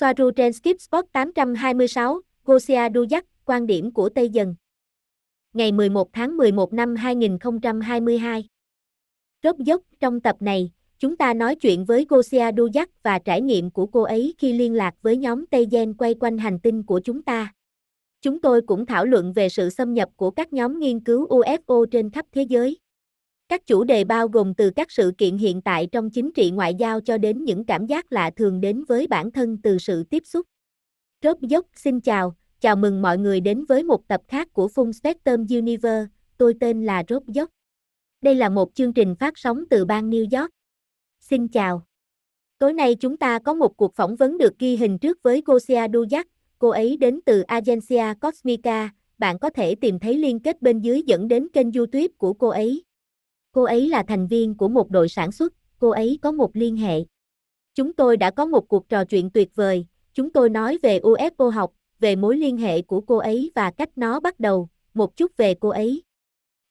Soaru trên Skip Spot 826, Gosia Duyak, quan điểm của Tây Dần. Ngày 11 tháng 11 năm 2022. Rốt dốc, trong tập này, chúng ta nói chuyện với Gosia Duyak và trải nghiệm của cô ấy khi liên lạc với nhóm Tây Gen quay quanh hành tinh của chúng ta. Chúng tôi cũng thảo luận về sự xâm nhập của các nhóm nghiên cứu UFO trên khắp thế giới. Các chủ đề bao gồm từ các sự kiện hiện tại trong chính trị ngoại giao cho đến những cảm giác lạ thường đến với bản thân từ sự tiếp xúc. Rốt dốc xin chào, chào mừng mọi người đến với một tập khác của Full Spectrum Universe, tôi tên là Rốt dốc. Đây là một chương trình phát sóng từ bang New York. Xin chào. Tối nay chúng ta có một cuộc phỏng vấn được ghi hình trước với Gosia Duyak, cô ấy đến từ Agencia Cosmica, bạn có thể tìm thấy liên kết bên dưới dẫn đến kênh YouTube của cô ấy. Cô ấy là thành viên của một đội sản xuất, cô ấy có một liên hệ. Chúng tôi đã có một cuộc trò chuyện tuyệt vời, chúng tôi nói về UFO học, về mối liên hệ của cô ấy và cách nó bắt đầu, một chút về cô ấy.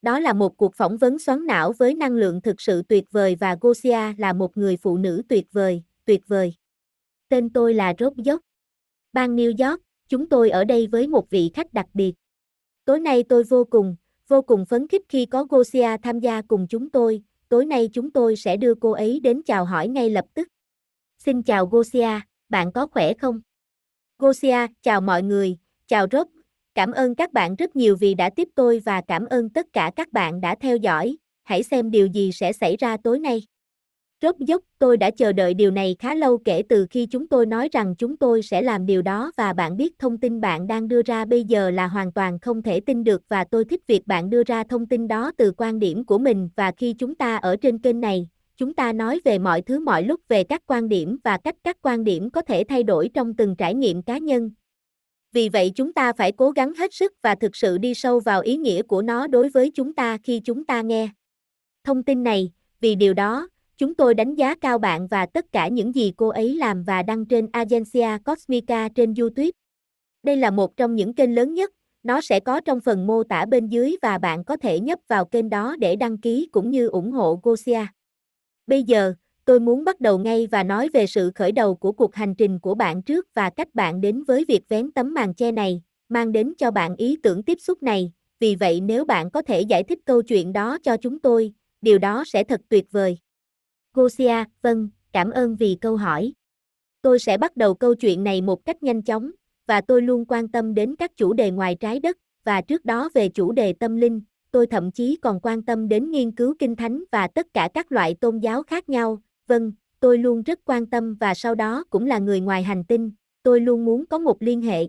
Đó là một cuộc phỏng vấn xoắn não với năng lượng thực sự tuyệt vời và Gosia là một người phụ nữ tuyệt vời, tuyệt vời. Tên tôi là Rob Dốc. Bang New York, chúng tôi ở đây với một vị khách đặc biệt. Tối nay tôi vô cùng, vô cùng phấn khích khi có Gosia tham gia cùng chúng tôi, tối nay chúng tôi sẽ đưa cô ấy đến chào hỏi ngay lập tức. Xin chào Gosia, bạn có khỏe không? Gosia, chào mọi người, chào Rob, cảm ơn các bạn rất nhiều vì đã tiếp tôi và cảm ơn tất cả các bạn đã theo dõi, hãy xem điều gì sẽ xảy ra tối nay. Rốt dốc, tôi đã chờ đợi điều này khá lâu kể từ khi chúng tôi nói rằng chúng tôi sẽ làm điều đó và bạn biết thông tin bạn đang đưa ra bây giờ là hoàn toàn không thể tin được và tôi thích việc bạn đưa ra thông tin đó từ quan điểm của mình và khi chúng ta ở trên kênh này, chúng ta nói về mọi thứ mọi lúc về các quan điểm và cách các quan điểm có thể thay đổi trong từng trải nghiệm cá nhân. Vì vậy chúng ta phải cố gắng hết sức và thực sự đi sâu vào ý nghĩa của nó đối với chúng ta khi chúng ta nghe thông tin này, vì điều đó, Chúng tôi đánh giá cao bạn và tất cả những gì cô ấy làm và đăng trên Agencia Cosmica trên YouTube. Đây là một trong những kênh lớn nhất, nó sẽ có trong phần mô tả bên dưới và bạn có thể nhấp vào kênh đó để đăng ký cũng như ủng hộ Gosia. Bây giờ, tôi muốn bắt đầu ngay và nói về sự khởi đầu của cuộc hành trình của bạn trước và cách bạn đến với việc vén tấm màn che này, mang đến cho bạn ý tưởng tiếp xúc này, vì vậy nếu bạn có thể giải thích câu chuyện đó cho chúng tôi, điều đó sẽ thật tuyệt vời. Gosia, vâng, cảm ơn vì câu hỏi. Tôi sẽ bắt đầu câu chuyện này một cách nhanh chóng, và tôi luôn quan tâm đến các chủ đề ngoài trái đất, và trước đó về chủ đề tâm linh, tôi thậm chí còn quan tâm đến nghiên cứu kinh thánh và tất cả các loại tôn giáo khác nhau, vâng, tôi luôn rất quan tâm và sau đó cũng là người ngoài hành tinh, tôi luôn muốn có một liên hệ.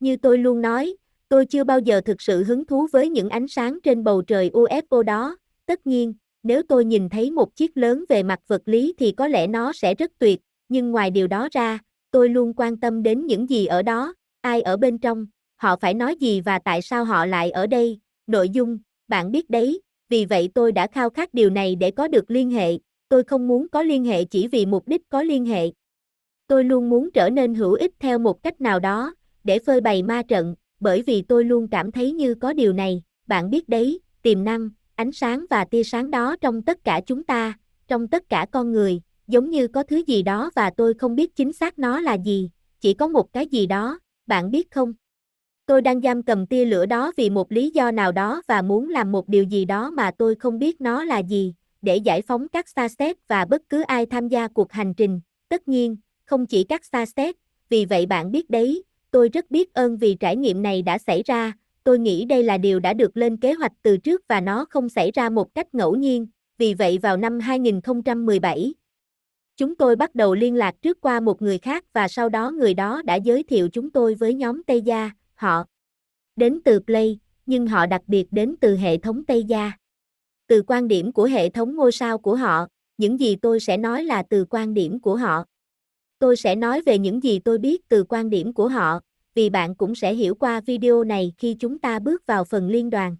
Như tôi luôn nói, tôi chưa bao giờ thực sự hứng thú với những ánh sáng trên bầu trời UFO đó, tất nhiên, nếu tôi nhìn thấy một chiếc lớn về mặt vật lý thì có lẽ nó sẽ rất tuyệt, nhưng ngoài điều đó ra, tôi luôn quan tâm đến những gì ở đó, ai ở bên trong, họ phải nói gì và tại sao họ lại ở đây, nội dung, bạn biết đấy, vì vậy tôi đã khao khát điều này để có được liên hệ, tôi không muốn có liên hệ chỉ vì mục đích có liên hệ. Tôi luôn muốn trở nên hữu ích theo một cách nào đó, để phơi bày ma trận, bởi vì tôi luôn cảm thấy như có điều này, bạn biết đấy, tiềm năng, ánh sáng và tia sáng đó trong tất cả chúng ta, trong tất cả con người, giống như có thứ gì đó và tôi không biết chính xác nó là gì, chỉ có một cái gì đó, bạn biết không? Tôi đang giam cầm tia lửa đó vì một lý do nào đó và muốn làm một điều gì đó mà tôi không biết nó là gì, để giải phóng các Starset và bất cứ ai tham gia cuộc hành trình, tất nhiên, không chỉ các Starset, vì vậy bạn biết đấy, tôi rất biết ơn vì trải nghiệm này đã xảy ra, tôi nghĩ đây là điều đã được lên kế hoạch từ trước và nó không xảy ra một cách ngẫu nhiên, vì vậy vào năm 2017, chúng tôi bắt đầu liên lạc trước qua một người khác và sau đó người đó đã giới thiệu chúng tôi với nhóm Tây Gia, họ đến từ Play, nhưng họ đặc biệt đến từ hệ thống Tây Gia. Từ quan điểm của hệ thống ngôi sao của họ, những gì tôi sẽ nói là từ quan điểm của họ. Tôi sẽ nói về những gì tôi biết từ quan điểm của họ, vì bạn cũng sẽ hiểu qua video này khi chúng ta bước vào phần liên đoàn.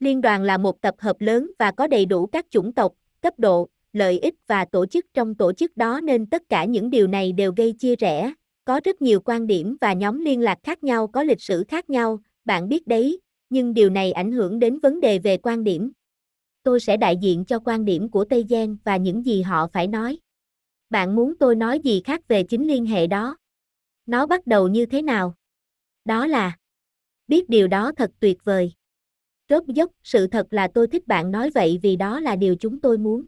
Liên đoàn là một tập hợp lớn và có đầy đủ các chủng tộc, cấp độ, lợi ích và tổ chức trong tổ chức đó nên tất cả những điều này đều gây chia rẽ, có rất nhiều quan điểm và nhóm liên lạc khác nhau có lịch sử khác nhau, bạn biết đấy, nhưng điều này ảnh hưởng đến vấn đề về quan điểm. Tôi sẽ đại diện cho quan điểm của Tây Giang và những gì họ phải nói. Bạn muốn tôi nói gì khác về chính liên hệ đó? Nó bắt đầu như thế nào? Đó là Biết điều đó thật tuyệt vời. Rốt dốc, sự thật là tôi thích bạn nói vậy vì đó là điều chúng tôi muốn.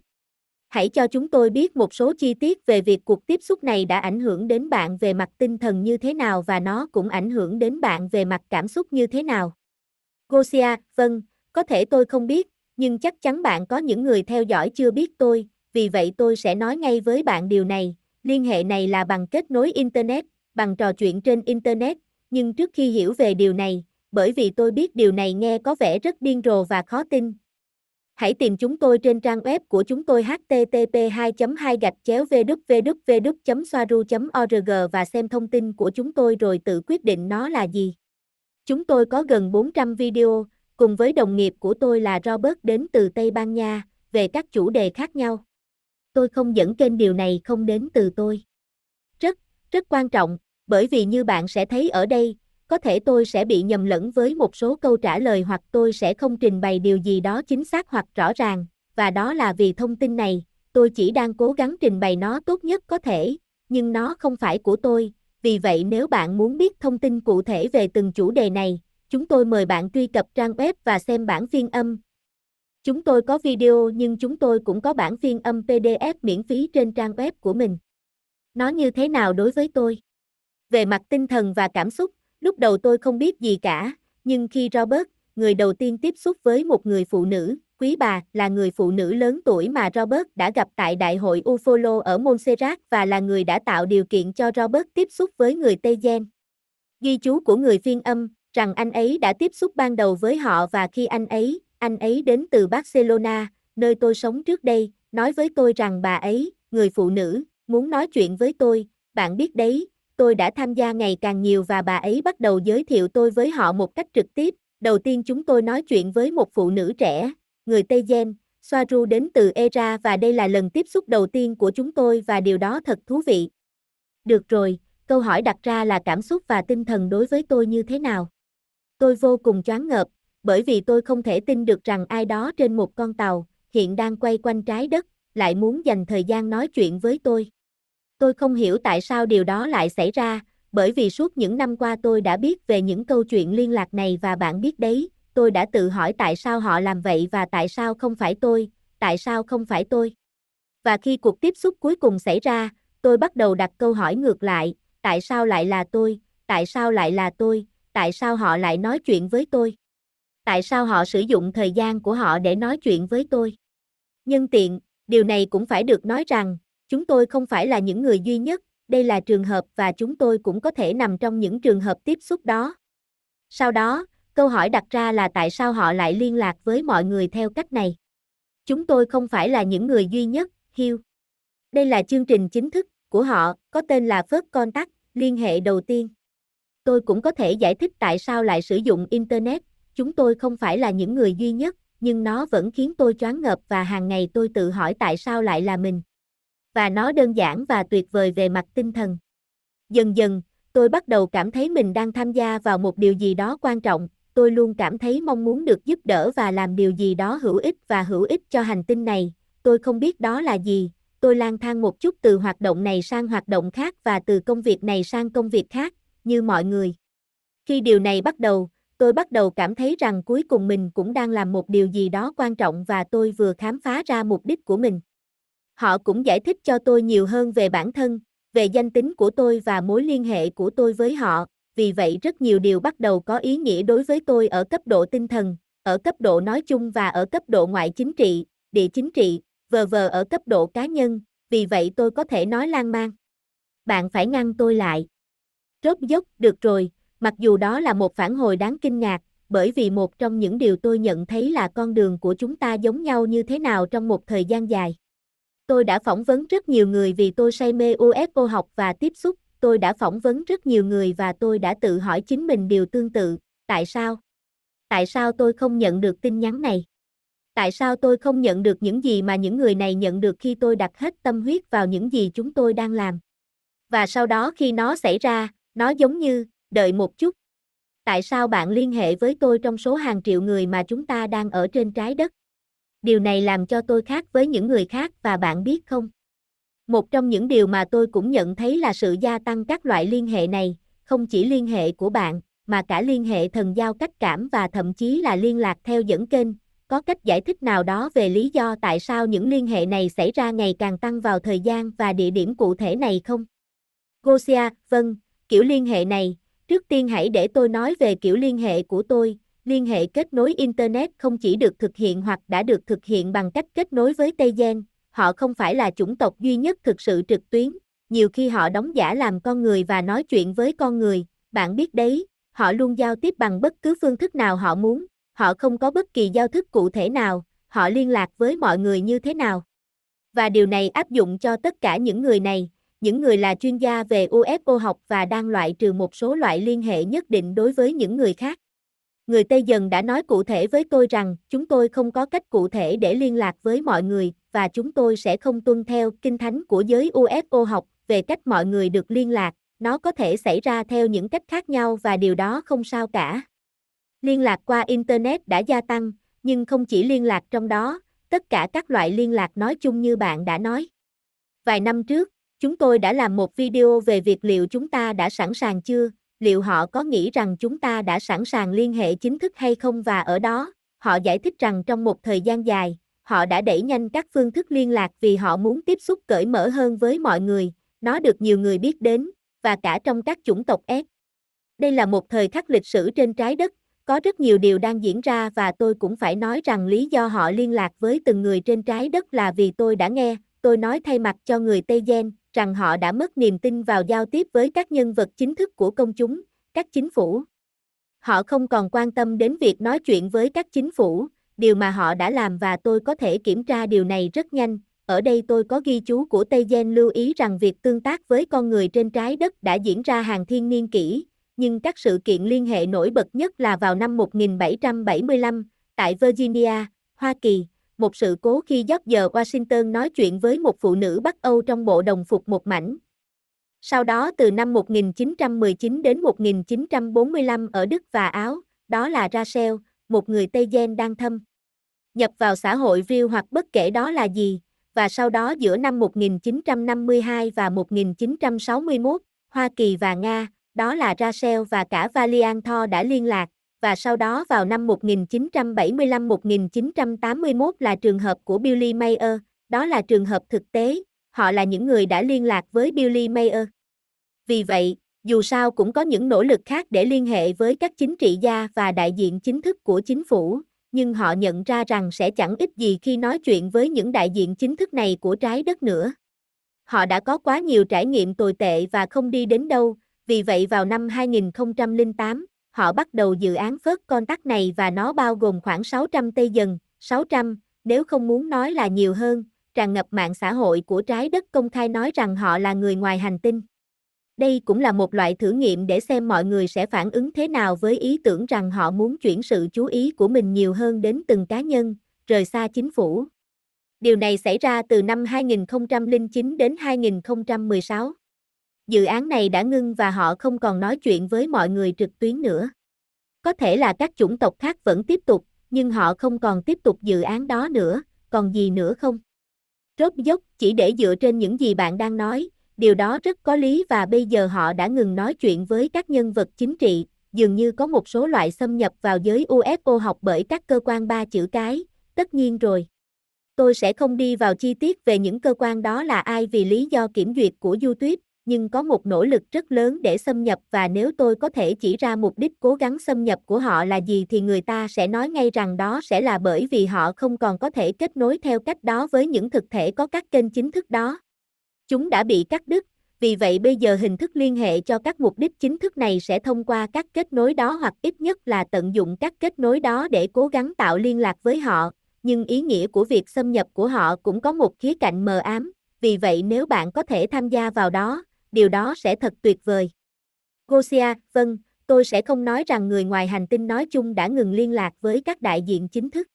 Hãy cho chúng tôi biết một số chi tiết về việc cuộc tiếp xúc này đã ảnh hưởng đến bạn về mặt tinh thần như thế nào và nó cũng ảnh hưởng đến bạn về mặt cảm xúc như thế nào. Gosia, vâng, có thể tôi không biết, nhưng chắc chắn bạn có những người theo dõi chưa biết tôi, vì vậy tôi sẽ nói ngay với bạn điều này. Liên hệ này là bằng kết nối Internet, bằng trò chuyện trên Internet, nhưng trước khi hiểu về điều này, bởi vì tôi biết điều này nghe có vẻ rất điên rồ và khó tin. Hãy tìm chúng tôi trên trang web của chúng tôi http 2 2 gạch chéo www soaru org và xem thông tin của chúng tôi rồi tự quyết định nó là gì. Chúng tôi có gần 400 video, cùng với đồng nghiệp của tôi là Robert đến từ Tây Ban Nha, về các chủ đề khác nhau. Tôi không dẫn kênh điều này không đến từ tôi. Rất, rất quan trọng, bởi vì như bạn sẽ thấy ở đây, có thể tôi sẽ bị nhầm lẫn với một số câu trả lời hoặc tôi sẽ không trình bày điều gì đó chính xác hoặc rõ ràng, và đó là vì thông tin này, tôi chỉ đang cố gắng trình bày nó tốt nhất có thể, nhưng nó không phải của tôi, vì vậy nếu bạn muốn biết thông tin cụ thể về từng chủ đề này, chúng tôi mời bạn truy cập trang web và xem bản phiên âm. Chúng tôi có video nhưng chúng tôi cũng có bản phiên âm PDF miễn phí trên trang web của mình. Nó như thế nào đối với tôi? Về mặt tinh thần và cảm xúc, lúc đầu tôi không biết gì cả, nhưng khi Robert, người đầu tiên tiếp xúc với một người phụ nữ, quý bà là người phụ nữ lớn tuổi mà Robert đã gặp tại đại hội Ufolo ở Montserrat và là người đã tạo điều kiện cho Robert tiếp xúc với người Tây Gen. Ghi chú của người phiên âm, rằng anh ấy đã tiếp xúc ban đầu với họ và khi anh ấy, anh ấy đến từ Barcelona, nơi tôi sống trước đây, nói với tôi rằng bà ấy, người phụ nữ, muốn nói chuyện với tôi, bạn biết đấy, tôi đã tham gia ngày càng nhiều và bà ấy bắt đầu giới thiệu tôi với họ một cách trực tiếp. Đầu tiên chúng tôi nói chuyện với một phụ nữ trẻ, người Tây Gen, Soaru đến từ Era và đây là lần tiếp xúc đầu tiên của chúng tôi và điều đó thật thú vị. Được rồi, câu hỏi đặt ra là cảm xúc và tinh thần đối với tôi như thế nào? Tôi vô cùng choáng ngợp, bởi vì tôi không thể tin được rằng ai đó trên một con tàu, hiện đang quay quanh trái đất, lại muốn dành thời gian nói chuyện với tôi. Tôi không hiểu tại sao điều đó lại xảy ra, bởi vì suốt những năm qua tôi đã biết về những câu chuyện liên lạc này và bạn biết đấy, tôi đã tự hỏi tại sao họ làm vậy và tại sao không phải tôi, tại sao không phải tôi. Và khi cuộc tiếp xúc cuối cùng xảy ra, tôi bắt đầu đặt câu hỏi ngược lại, tại sao lại là tôi, tại sao lại là tôi, tại sao họ lại nói chuyện với tôi? Tại sao họ sử dụng thời gian của họ để nói chuyện với tôi? Nhân tiện, điều này cũng phải được nói rằng, Chúng tôi không phải là những người duy nhất, đây là trường hợp và chúng tôi cũng có thể nằm trong những trường hợp tiếp xúc đó. Sau đó, câu hỏi đặt ra là tại sao họ lại liên lạc với mọi người theo cách này? Chúng tôi không phải là những người duy nhất, Hiu. Đây là chương trình chính thức của họ, có tên là First Contact, liên hệ đầu tiên. Tôi cũng có thể giải thích tại sao lại sử dụng Internet, chúng tôi không phải là những người duy nhất, nhưng nó vẫn khiến tôi choáng ngợp và hàng ngày tôi tự hỏi tại sao lại là mình và nó đơn giản và tuyệt vời về mặt tinh thần. Dần dần, tôi bắt đầu cảm thấy mình đang tham gia vào một điều gì đó quan trọng, tôi luôn cảm thấy mong muốn được giúp đỡ và làm điều gì đó hữu ích và hữu ích cho hành tinh này, tôi không biết đó là gì, tôi lang thang một chút từ hoạt động này sang hoạt động khác và từ công việc này sang công việc khác, như mọi người. Khi điều này bắt đầu, tôi bắt đầu cảm thấy rằng cuối cùng mình cũng đang làm một điều gì đó quan trọng và tôi vừa khám phá ra mục đích của mình. Họ cũng giải thích cho tôi nhiều hơn về bản thân, về danh tính của tôi và mối liên hệ của tôi với họ, vì vậy rất nhiều điều bắt đầu có ý nghĩa đối với tôi ở cấp độ tinh thần, ở cấp độ nói chung và ở cấp độ ngoại chính trị, địa chính trị, vờ vờ ở cấp độ cá nhân, vì vậy tôi có thể nói lan man. Bạn phải ngăn tôi lại. Rốt dốc, được rồi, mặc dù đó là một phản hồi đáng kinh ngạc, bởi vì một trong những điều tôi nhận thấy là con đường của chúng ta giống nhau như thế nào trong một thời gian dài. Tôi đã phỏng vấn rất nhiều người vì tôi say mê UFO học và tiếp xúc, tôi đã phỏng vấn rất nhiều người và tôi đã tự hỏi chính mình điều tương tự, tại sao? Tại sao tôi không nhận được tin nhắn này? Tại sao tôi không nhận được những gì mà những người này nhận được khi tôi đặt hết tâm huyết vào những gì chúng tôi đang làm? Và sau đó khi nó xảy ra, nó giống như, đợi một chút. Tại sao bạn liên hệ với tôi trong số hàng triệu người mà chúng ta đang ở trên trái đất? Điều này làm cho tôi khác với những người khác và bạn biết không? Một trong những điều mà tôi cũng nhận thấy là sự gia tăng các loại liên hệ này, không chỉ liên hệ của bạn, mà cả liên hệ thần giao cách cảm và thậm chí là liên lạc theo dẫn kênh, có cách giải thích nào đó về lý do tại sao những liên hệ này xảy ra ngày càng tăng vào thời gian và địa điểm cụ thể này không? Gosia, vâng, kiểu liên hệ này, trước tiên hãy để tôi nói về kiểu liên hệ của tôi. Liên hệ kết nối Internet không chỉ được thực hiện hoặc đã được thực hiện bằng cách kết nối với Tây Gen, họ không phải là chủng tộc duy nhất thực sự trực tuyến, nhiều khi họ đóng giả làm con người và nói chuyện với con người, bạn biết đấy, họ luôn giao tiếp bằng bất cứ phương thức nào họ muốn, họ không có bất kỳ giao thức cụ thể nào, họ liên lạc với mọi người như thế nào. Và điều này áp dụng cho tất cả những người này, những người là chuyên gia về UFO học và đang loại trừ một số loại liên hệ nhất định đối với những người khác. Người Tây dần đã nói cụ thể với tôi rằng chúng tôi không có cách cụ thể để liên lạc với mọi người và chúng tôi sẽ không tuân theo kinh thánh của giới UFO học về cách mọi người được liên lạc, nó có thể xảy ra theo những cách khác nhau và điều đó không sao cả. Liên lạc qua Internet đã gia tăng, nhưng không chỉ liên lạc trong đó, tất cả các loại liên lạc nói chung như bạn đã nói. Vài năm trước, chúng tôi đã làm một video về việc liệu chúng ta đã sẵn sàng chưa, liệu họ có nghĩ rằng chúng ta đã sẵn sàng liên hệ chính thức hay không và ở đó, họ giải thích rằng trong một thời gian dài, họ đã đẩy nhanh các phương thức liên lạc vì họ muốn tiếp xúc cởi mở hơn với mọi người, nó được nhiều người biết đến, và cả trong các chủng tộc S. Đây là một thời khắc lịch sử trên trái đất, có rất nhiều điều đang diễn ra và tôi cũng phải nói rằng lý do họ liên lạc với từng người trên trái đất là vì tôi đã nghe, tôi nói thay mặt cho người Tây Gen, rằng họ đã mất niềm tin vào giao tiếp với các nhân vật chính thức của công chúng, các chính phủ. Họ không còn quan tâm đến việc nói chuyện với các chính phủ, điều mà họ đã làm và tôi có thể kiểm tra điều này rất nhanh. Ở đây tôi có ghi chú của Tây Gen lưu ý rằng việc tương tác với con người trên trái đất đã diễn ra hàng thiên niên kỷ, nhưng các sự kiện liên hệ nổi bật nhất là vào năm 1775, tại Virginia, Hoa Kỳ, một sự cố khi George Washington nói chuyện với một phụ nữ Bắc Âu trong bộ đồng phục một mảnh. Sau đó từ năm 1919 đến 1945 ở Đức và Áo, đó là Rachel, một người Tây Gen đang thâm nhập vào xã hội Real hoặc bất kể đó là gì, và sau đó giữa năm 1952 và 1961, Hoa Kỳ và Nga, đó là Rachel và cả Valiant Thor đã liên lạc, và sau đó vào năm 1975-1981 là trường hợp của Billy Mayer, đó là trường hợp thực tế, họ là những người đã liên lạc với Billy Mayer. Vì vậy, dù sao cũng có những nỗ lực khác để liên hệ với các chính trị gia và đại diện chính thức của chính phủ, nhưng họ nhận ra rằng sẽ chẳng ích gì khi nói chuyện với những đại diện chính thức này của trái đất nữa. Họ đã có quá nhiều trải nghiệm tồi tệ và không đi đến đâu, vì vậy vào năm 2008, họ bắt đầu dự án phớt con tắc này và nó bao gồm khoảng 600 tây dần, 600, nếu không muốn nói là nhiều hơn, tràn ngập mạng xã hội của trái đất công khai nói rằng họ là người ngoài hành tinh. Đây cũng là một loại thử nghiệm để xem mọi người sẽ phản ứng thế nào với ý tưởng rằng họ muốn chuyển sự chú ý của mình nhiều hơn đến từng cá nhân, rời xa chính phủ. Điều này xảy ra từ năm 2009 đến 2016 dự án này đã ngưng và họ không còn nói chuyện với mọi người trực tuyến nữa. Có thể là các chủng tộc khác vẫn tiếp tục, nhưng họ không còn tiếp tục dự án đó nữa, còn gì nữa không? Rốt dốc chỉ để dựa trên những gì bạn đang nói, điều đó rất có lý và bây giờ họ đã ngừng nói chuyện với các nhân vật chính trị, dường như có một số loại xâm nhập vào giới UFO học bởi các cơ quan ba chữ cái, tất nhiên rồi. Tôi sẽ không đi vào chi tiết về những cơ quan đó là ai vì lý do kiểm duyệt của YouTube, nhưng có một nỗ lực rất lớn để xâm nhập và nếu tôi có thể chỉ ra mục đích cố gắng xâm nhập của họ là gì thì người ta sẽ nói ngay rằng đó sẽ là bởi vì họ không còn có thể kết nối theo cách đó với những thực thể có các kênh chính thức đó. Chúng đã bị cắt đứt, vì vậy bây giờ hình thức liên hệ cho các mục đích chính thức này sẽ thông qua các kết nối đó hoặc ít nhất là tận dụng các kết nối đó để cố gắng tạo liên lạc với họ, nhưng ý nghĩa của việc xâm nhập của họ cũng có một khía cạnh mờ ám, vì vậy nếu bạn có thể tham gia vào đó, điều đó sẽ thật tuyệt vời. Gosia, vâng, tôi sẽ không nói rằng người ngoài hành tinh nói chung đã ngừng liên lạc với các đại diện chính thức.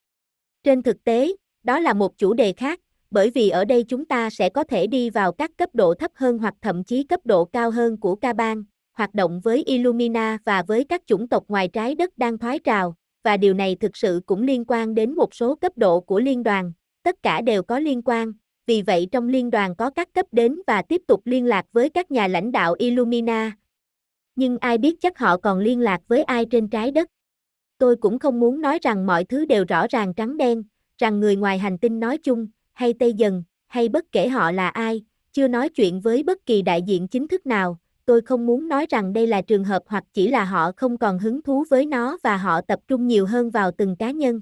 Trên thực tế, đó là một chủ đề khác, bởi vì ở đây chúng ta sẽ có thể đi vào các cấp độ thấp hơn hoặc thậm chí cấp độ cao hơn của ca bang, hoạt động với Illumina và với các chủng tộc ngoài trái đất đang thoái trào, và điều này thực sự cũng liên quan đến một số cấp độ của liên đoàn, tất cả đều có liên quan, vì vậy trong liên đoàn có các cấp đến và tiếp tục liên lạc với các nhà lãnh đạo Illumina. Nhưng ai biết chắc họ còn liên lạc với ai trên trái đất. Tôi cũng không muốn nói rằng mọi thứ đều rõ ràng trắng đen, rằng người ngoài hành tinh nói chung, hay Tây Dần, hay bất kể họ là ai, chưa nói chuyện với bất kỳ đại diện chính thức nào, tôi không muốn nói rằng đây là trường hợp hoặc chỉ là họ không còn hứng thú với nó và họ tập trung nhiều hơn vào từng cá nhân.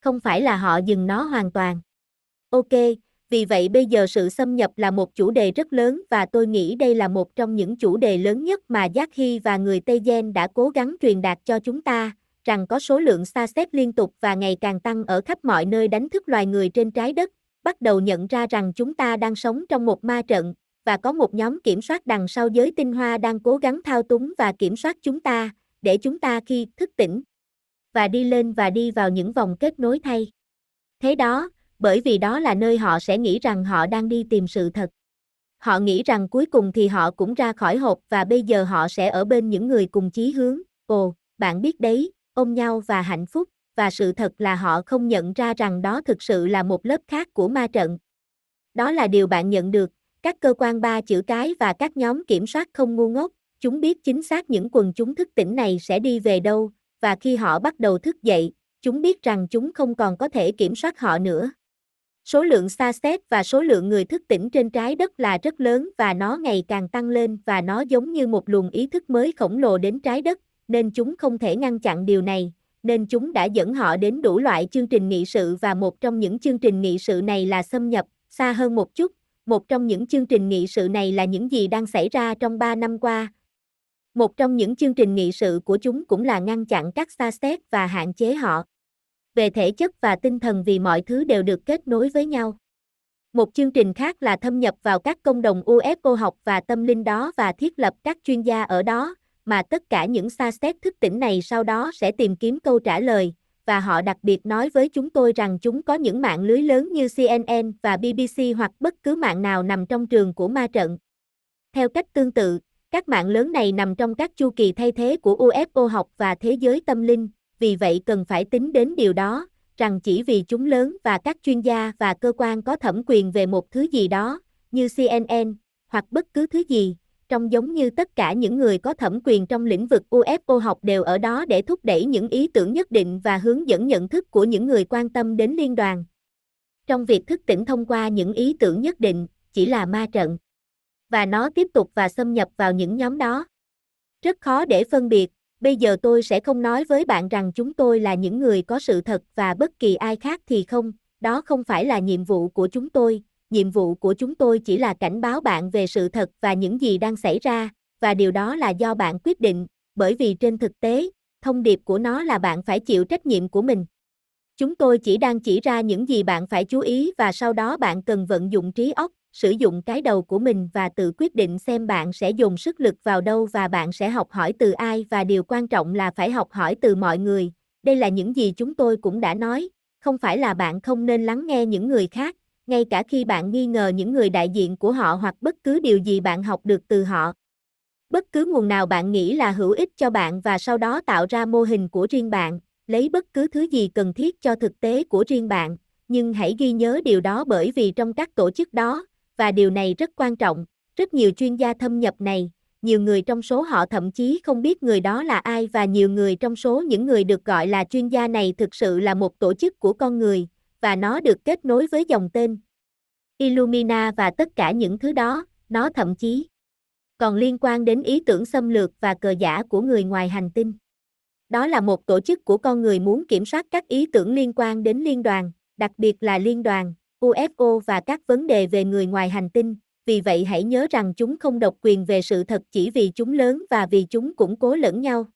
Không phải là họ dừng nó hoàn toàn. Ok, vì vậy bây giờ sự xâm nhập là một chủ đề rất lớn và tôi nghĩ đây là một trong những chủ đề lớn nhất mà Giác Hy và người Tây Gen đã cố gắng truyền đạt cho chúng ta, rằng có số lượng xa xét liên tục và ngày càng tăng ở khắp mọi nơi đánh thức loài người trên trái đất, bắt đầu nhận ra rằng chúng ta đang sống trong một ma trận, và có một nhóm kiểm soát đằng sau giới tinh hoa đang cố gắng thao túng và kiểm soát chúng ta, để chúng ta khi thức tỉnh và đi lên và đi vào những vòng kết nối thay. Thế đó, bởi vì đó là nơi họ sẽ nghĩ rằng họ đang đi tìm sự thật. Họ nghĩ rằng cuối cùng thì họ cũng ra khỏi hộp và bây giờ họ sẽ ở bên những người cùng chí hướng. Ồ, bạn biết đấy, ôm nhau và hạnh phúc, và sự thật là họ không nhận ra rằng đó thực sự là một lớp khác của ma trận. Đó là điều bạn nhận được, các cơ quan ba chữ cái và các nhóm kiểm soát không ngu ngốc, chúng biết chính xác những quần chúng thức tỉnh này sẽ đi về đâu, và khi họ bắt đầu thức dậy, chúng biết rằng chúng không còn có thể kiểm soát họ nữa. Số lượng xa xét và số lượng người thức tỉnh trên trái đất là rất lớn và nó ngày càng tăng lên và nó giống như một luồng ý thức mới khổng lồ đến trái đất, nên chúng không thể ngăn chặn điều này, nên chúng đã dẫn họ đến đủ loại chương trình nghị sự và một trong những chương trình nghị sự này là xâm nhập, xa hơn một chút, một trong những chương trình nghị sự này là những gì đang xảy ra trong 3 năm qua. Một trong những chương trình nghị sự của chúng cũng là ngăn chặn các xa xét và hạn chế họ. Về thể chất và tinh thần vì mọi thứ đều được kết nối với nhau. Một chương trình khác là thâm nhập vào các công đồng UFO học và tâm linh đó và thiết lập các chuyên gia ở đó, mà tất cả những xa xét thức tỉnh này sau đó sẽ tìm kiếm câu trả lời, và họ đặc biệt nói với chúng tôi rằng chúng có những mạng lưới lớn như CNN và BBC hoặc bất cứ mạng nào nằm trong trường của ma trận. Theo cách tương tự, các mạng lớn này nằm trong các chu kỳ thay thế của UFO học và thế giới tâm linh, vì vậy cần phải tính đến điều đó, rằng chỉ vì chúng lớn và các chuyên gia và cơ quan có thẩm quyền về một thứ gì đó, như CNN, hoặc bất cứ thứ gì, trông giống như tất cả những người có thẩm quyền trong lĩnh vực UFO học đều ở đó để thúc đẩy những ý tưởng nhất định và hướng dẫn nhận thức của những người quan tâm đến liên đoàn. Trong việc thức tỉnh thông qua những ý tưởng nhất định, chỉ là ma trận. Và nó tiếp tục và xâm nhập vào những nhóm đó. Rất khó để phân biệt, bây giờ tôi sẽ không nói với bạn rằng chúng tôi là những người có sự thật và bất kỳ ai khác thì không, đó không phải là nhiệm vụ của chúng tôi, nhiệm vụ của chúng tôi chỉ là cảnh báo bạn về sự thật và những gì đang xảy ra, và điều đó là do bạn quyết định, bởi vì trên thực tế, thông điệp của nó là bạn phải chịu trách nhiệm của mình. Chúng tôi chỉ đang chỉ ra những gì bạn phải chú ý và sau đó bạn cần vận dụng trí óc, sử dụng cái đầu của mình và tự quyết định xem bạn sẽ dùng sức lực vào đâu và bạn sẽ học hỏi từ ai. Và điều quan trọng là phải học hỏi từ mọi người. Đây là những gì chúng tôi cũng đã nói, không phải là bạn không nên lắng nghe những người khác, ngay cả khi bạn nghi ngờ những người đại diện của họ hoặc bất cứ điều gì bạn học được từ họ. Bất cứ nguồn nào bạn nghĩ là hữu ích cho bạn và sau đó tạo ra mô hình của riêng bạn, lấy bất cứ thứ gì cần thiết cho thực tế của riêng bạn, nhưng hãy ghi nhớ điều đó bởi vì trong các tổ chức đó, và điều này rất quan trọng, rất nhiều chuyên gia thâm nhập này, nhiều người trong số họ thậm chí không biết người đó là ai và nhiều người trong số những người được gọi là chuyên gia này thực sự là một tổ chức của con người, và nó được kết nối với dòng tên Illumina và tất cả những thứ đó, nó thậm chí còn liên quan đến ý tưởng xâm lược và cờ giả của người ngoài hành tinh. Đó là một tổ chức của con người muốn kiểm soát các ý tưởng liên quan đến liên đoàn, đặc biệt là liên đoàn, UFO và các vấn đề về người ngoài hành tinh, vì vậy hãy nhớ rằng chúng không độc quyền về sự thật chỉ vì chúng lớn và vì chúng củng cố lẫn nhau.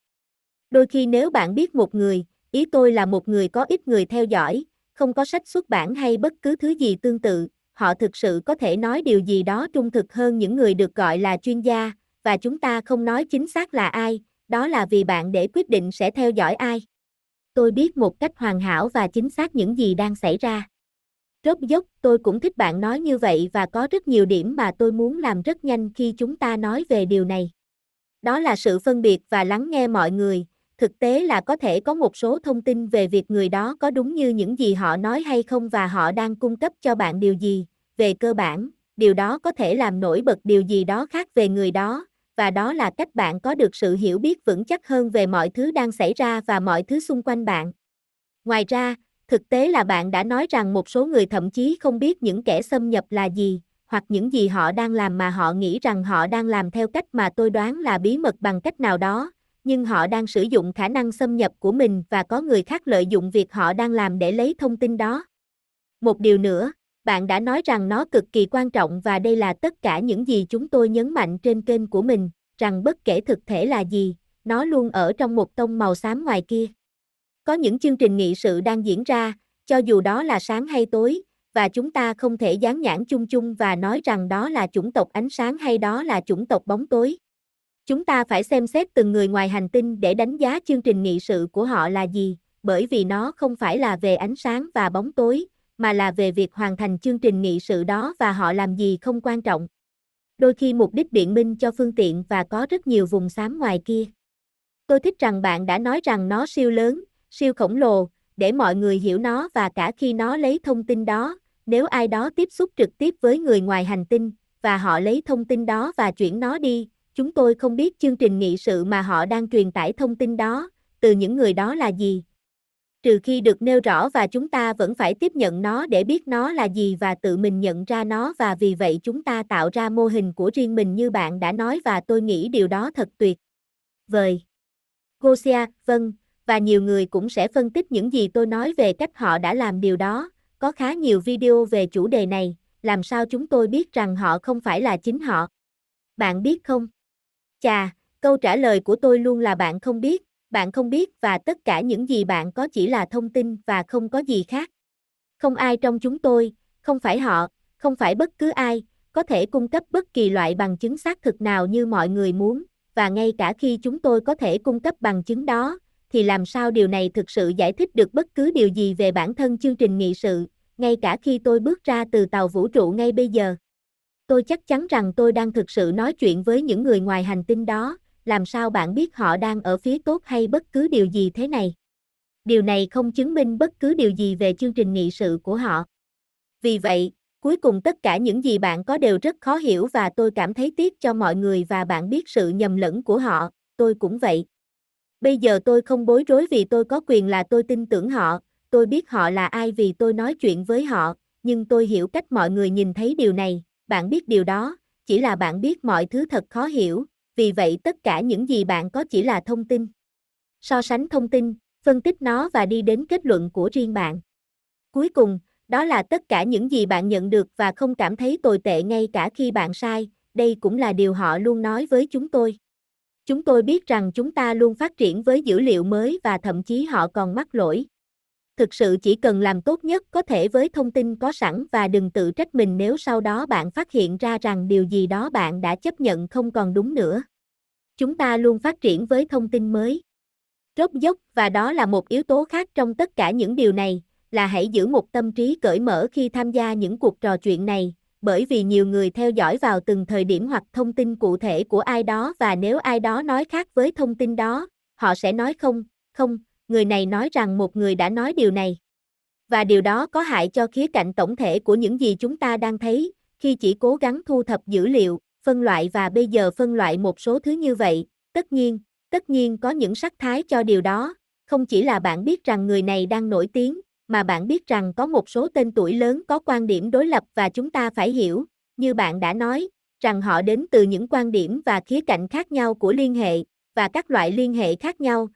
Đôi khi nếu bạn biết một người, ý tôi là một người có ít người theo dõi, không có sách xuất bản hay bất cứ thứ gì tương tự, họ thực sự có thể nói điều gì đó trung thực hơn những người được gọi là chuyên gia, và chúng ta không nói chính xác là ai, đó là vì bạn để quyết định sẽ theo dõi ai. Tôi biết một cách hoàn hảo và chính xác những gì đang xảy ra. Rốt dốc, tôi cũng thích bạn nói như vậy và có rất nhiều điểm mà tôi muốn làm rất nhanh khi chúng ta nói về điều này. Đó là sự phân biệt và lắng nghe mọi người, thực tế là có thể có một số thông tin về việc người đó có đúng như những gì họ nói hay không và họ đang cung cấp cho bạn điều gì, về cơ bản, điều đó có thể làm nổi bật điều gì đó khác về người đó, và đó là cách bạn có được sự hiểu biết vững chắc hơn về mọi thứ đang xảy ra và mọi thứ xung quanh bạn. Ngoài ra, thực tế là bạn đã nói rằng một số người thậm chí không biết những kẻ xâm nhập là gì, hoặc những gì họ đang làm mà họ nghĩ rằng họ đang làm theo cách mà tôi đoán là bí mật bằng cách nào đó, nhưng họ đang sử dụng khả năng xâm nhập của mình và có người khác lợi dụng việc họ đang làm để lấy thông tin đó. Một điều nữa, bạn đã nói rằng nó cực kỳ quan trọng và đây là tất cả những gì chúng tôi nhấn mạnh trên kênh của mình, rằng bất kể thực thể là gì, nó luôn ở trong một tông màu xám ngoài kia. Có những chương trình nghị sự đang diễn ra, cho dù đó là sáng hay tối, và chúng ta không thể dán nhãn chung chung và nói rằng đó là chủng tộc ánh sáng hay đó là chủng tộc bóng tối. Chúng ta phải xem xét từng người ngoài hành tinh để đánh giá chương trình nghị sự của họ là gì, bởi vì nó không phải là về ánh sáng và bóng tối, mà là về việc hoàn thành chương trình nghị sự đó và họ làm gì không quan trọng. Đôi khi mục đích biện minh cho phương tiện và có rất nhiều vùng xám ngoài kia. Tôi thích rằng bạn đã nói rằng nó siêu lớn, siêu khổng lồ, để mọi người hiểu nó và cả khi nó lấy thông tin đó, nếu ai đó tiếp xúc trực tiếp với người ngoài hành tinh, và họ lấy thông tin đó và chuyển nó đi, chúng tôi không biết chương trình nghị sự mà họ đang truyền tải thông tin đó, từ những người đó là gì. Trừ khi được nêu rõ và chúng ta vẫn phải tiếp nhận nó để biết nó là gì và tự mình nhận ra nó và vì vậy chúng ta tạo ra mô hình của riêng mình như bạn đã nói và tôi nghĩ điều đó thật tuyệt vời. Gosia, vâng, và nhiều người cũng sẽ phân tích những gì tôi nói về cách họ đã làm điều đó, có khá nhiều video về chủ đề này, làm sao chúng tôi biết rằng họ không phải là chính họ. Bạn biết không? Chà, câu trả lời của tôi luôn là bạn không biết, bạn không biết và tất cả những gì bạn có chỉ là thông tin và không có gì khác. Không ai trong chúng tôi, không phải họ, không phải bất cứ ai, có thể cung cấp bất kỳ loại bằng chứng xác thực nào như mọi người muốn, và ngay cả khi chúng tôi có thể cung cấp bằng chứng đó, thì làm sao điều này thực sự giải thích được bất cứ điều gì về bản thân chương trình nghị sự, ngay cả khi tôi bước ra từ tàu vũ trụ ngay bây giờ. Tôi chắc chắn rằng tôi đang thực sự nói chuyện với những người ngoài hành tinh đó, làm sao bạn biết họ đang ở phía tốt hay bất cứ điều gì thế này? Điều này không chứng minh bất cứ điều gì về chương trình nghị sự của họ. Vì vậy, cuối cùng tất cả những gì bạn có đều rất khó hiểu và tôi cảm thấy tiếc cho mọi người và bạn biết sự nhầm lẫn của họ, tôi cũng vậy. Bây giờ tôi không bối rối vì tôi có quyền là tôi tin tưởng họ, tôi biết họ là ai vì tôi nói chuyện với họ, nhưng tôi hiểu cách mọi người nhìn thấy điều này, bạn biết điều đó, chỉ là bạn biết mọi thứ thật khó hiểu, vì vậy tất cả những gì bạn có chỉ là thông tin. So sánh thông tin, phân tích nó và đi đến kết luận của riêng bạn. Cuối cùng, đó là tất cả những gì bạn nhận được và không cảm thấy tồi tệ ngay cả khi bạn sai, đây cũng là điều họ luôn nói với chúng tôi. Chúng tôi biết rằng chúng ta luôn phát triển với dữ liệu mới và thậm chí họ còn mắc lỗi. Thực sự chỉ cần làm tốt nhất có thể với thông tin có sẵn và đừng tự trách mình nếu sau đó bạn phát hiện ra rằng điều gì đó bạn đã chấp nhận không còn đúng nữa. Chúng ta luôn phát triển với thông tin mới. Rốt dốc và đó là một yếu tố khác trong tất cả những điều này, là hãy giữ một tâm trí cởi mở khi tham gia những cuộc trò chuyện này, bởi vì nhiều người theo dõi vào từng thời điểm hoặc thông tin cụ thể của ai đó và nếu ai đó nói khác với thông tin đó, họ sẽ nói không, không, người này nói rằng một người đã nói điều này. Và điều đó có hại cho khía cạnh tổng thể của những gì chúng ta đang thấy, khi chỉ cố gắng thu thập dữ liệu, phân loại và bây giờ phân loại một số thứ như vậy, tất nhiên, tất nhiên có những sắc thái cho điều đó, không chỉ là bạn biết rằng người này đang nổi tiếng, mà bạn biết rằng có một số tên tuổi lớn có quan điểm đối lập và chúng ta phải hiểu, như bạn đã nói, rằng họ đến từ những quan điểm và khía cạnh khác nhau của liên hệ, và các loại liên hệ khác nhau,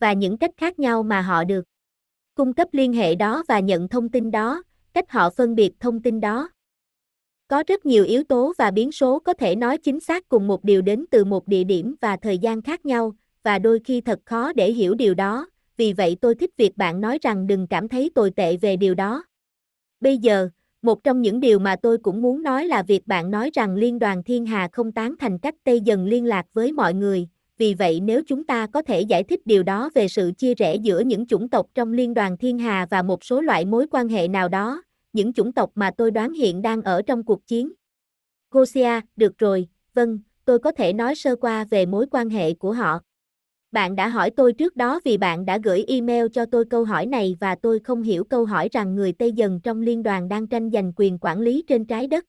và những cách khác nhau mà họ được cung cấp liên hệ đó và nhận thông tin đó, cách họ phân biệt thông tin đó. Có rất nhiều yếu tố và biến số có thể nói chính xác cùng một điều đến từ một địa điểm và thời gian khác nhau, và đôi khi thật khó để hiểu điều đó, vì vậy tôi thích việc bạn nói rằng đừng cảm thấy tồi tệ về điều đó. Bây giờ, một trong những điều mà tôi cũng muốn nói là việc bạn nói rằng Liên đoàn Thiên Hà không tán thành cách Tây dần liên lạc với mọi người, vì vậy nếu chúng ta có thể giải thích điều đó về sự chia rẽ giữa những chủng tộc trong Liên đoàn Thiên Hà và một số loại mối quan hệ nào đó, những chủng tộc mà tôi đoán hiện đang ở trong cuộc chiến. Gosia, được rồi, vâng, tôi có thể nói sơ qua về mối quan hệ của họ. Bạn đã hỏi tôi trước đó vì bạn đã gửi email cho tôi câu hỏi này và tôi không hiểu câu hỏi rằng người Tây Dần trong liên đoàn đang tranh giành quyền quản lý trên trái đất.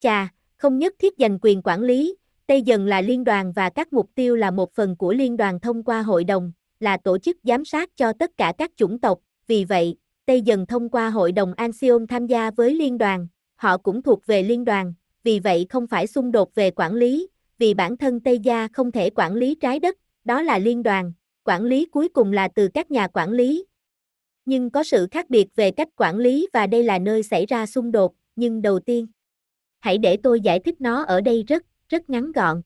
Chà, không nhất thiết giành quyền quản lý, Tây Dần là liên đoàn và các mục tiêu là một phần của liên đoàn thông qua hội đồng, là tổ chức giám sát cho tất cả các chủng tộc, vì vậy, Tây Dần thông qua hội đồng ASEAN tham gia với liên đoàn, họ cũng thuộc về liên đoàn, vì vậy không phải xung đột về quản lý, vì bản thân Tây Gia không thể quản lý trái đất, đó là liên đoàn, quản lý cuối cùng là từ các nhà quản lý. Nhưng có sự khác biệt về cách quản lý và đây là nơi xảy ra xung đột, nhưng đầu tiên, hãy để tôi giải thích nó ở đây rất, rất ngắn gọn.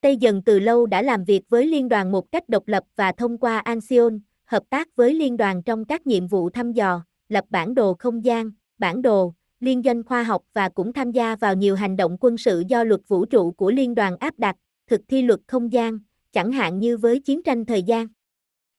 Tây dần từ lâu đã làm việc với liên đoàn một cách độc lập và thông qua ASEAN, hợp tác với liên đoàn trong các nhiệm vụ thăm dò, lập bản đồ không gian, bản đồ, liên doanh khoa học và cũng tham gia vào nhiều hành động quân sự do luật vũ trụ của liên đoàn áp đặt, thực thi luật không gian, chẳng hạn như với chiến tranh thời gian.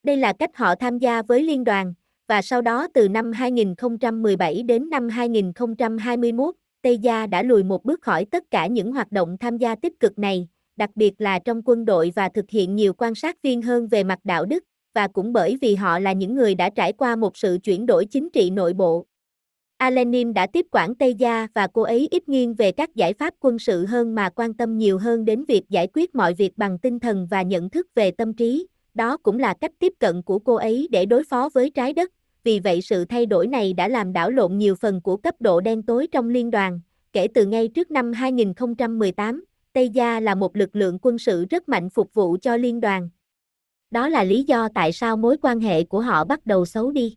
Đây là cách họ tham gia với liên đoàn, và sau đó từ năm 2017 đến năm 2021, Tây Gia đã lùi một bước khỏi tất cả những hoạt động tham gia tích cực này, đặc biệt là trong quân đội và thực hiện nhiều quan sát viên hơn về mặt đạo đức, và cũng bởi vì họ là những người đã trải qua một sự chuyển đổi chính trị nội bộ. Alenim đã tiếp quản Tây Gia và cô ấy ít nghiêng về các giải pháp quân sự hơn mà quan tâm nhiều hơn đến việc giải quyết mọi việc bằng tinh thần và nhận thức về tâm trí, đó cũng là cách tiếp cận của cô ấy để đối phó với trái đất, vì vậy sự thay đổi này đã làm đảo lộn nhiều phần của cấp độ đen tối trong liên đoàn, kể từ ngay trước năm 2018, Tây Gia là một lực lượng quân sự rất mạnh phục vụ cho liên đoàn. Đó là lý do tại sao mối quan hệ của họ bắt đầu xấu đi.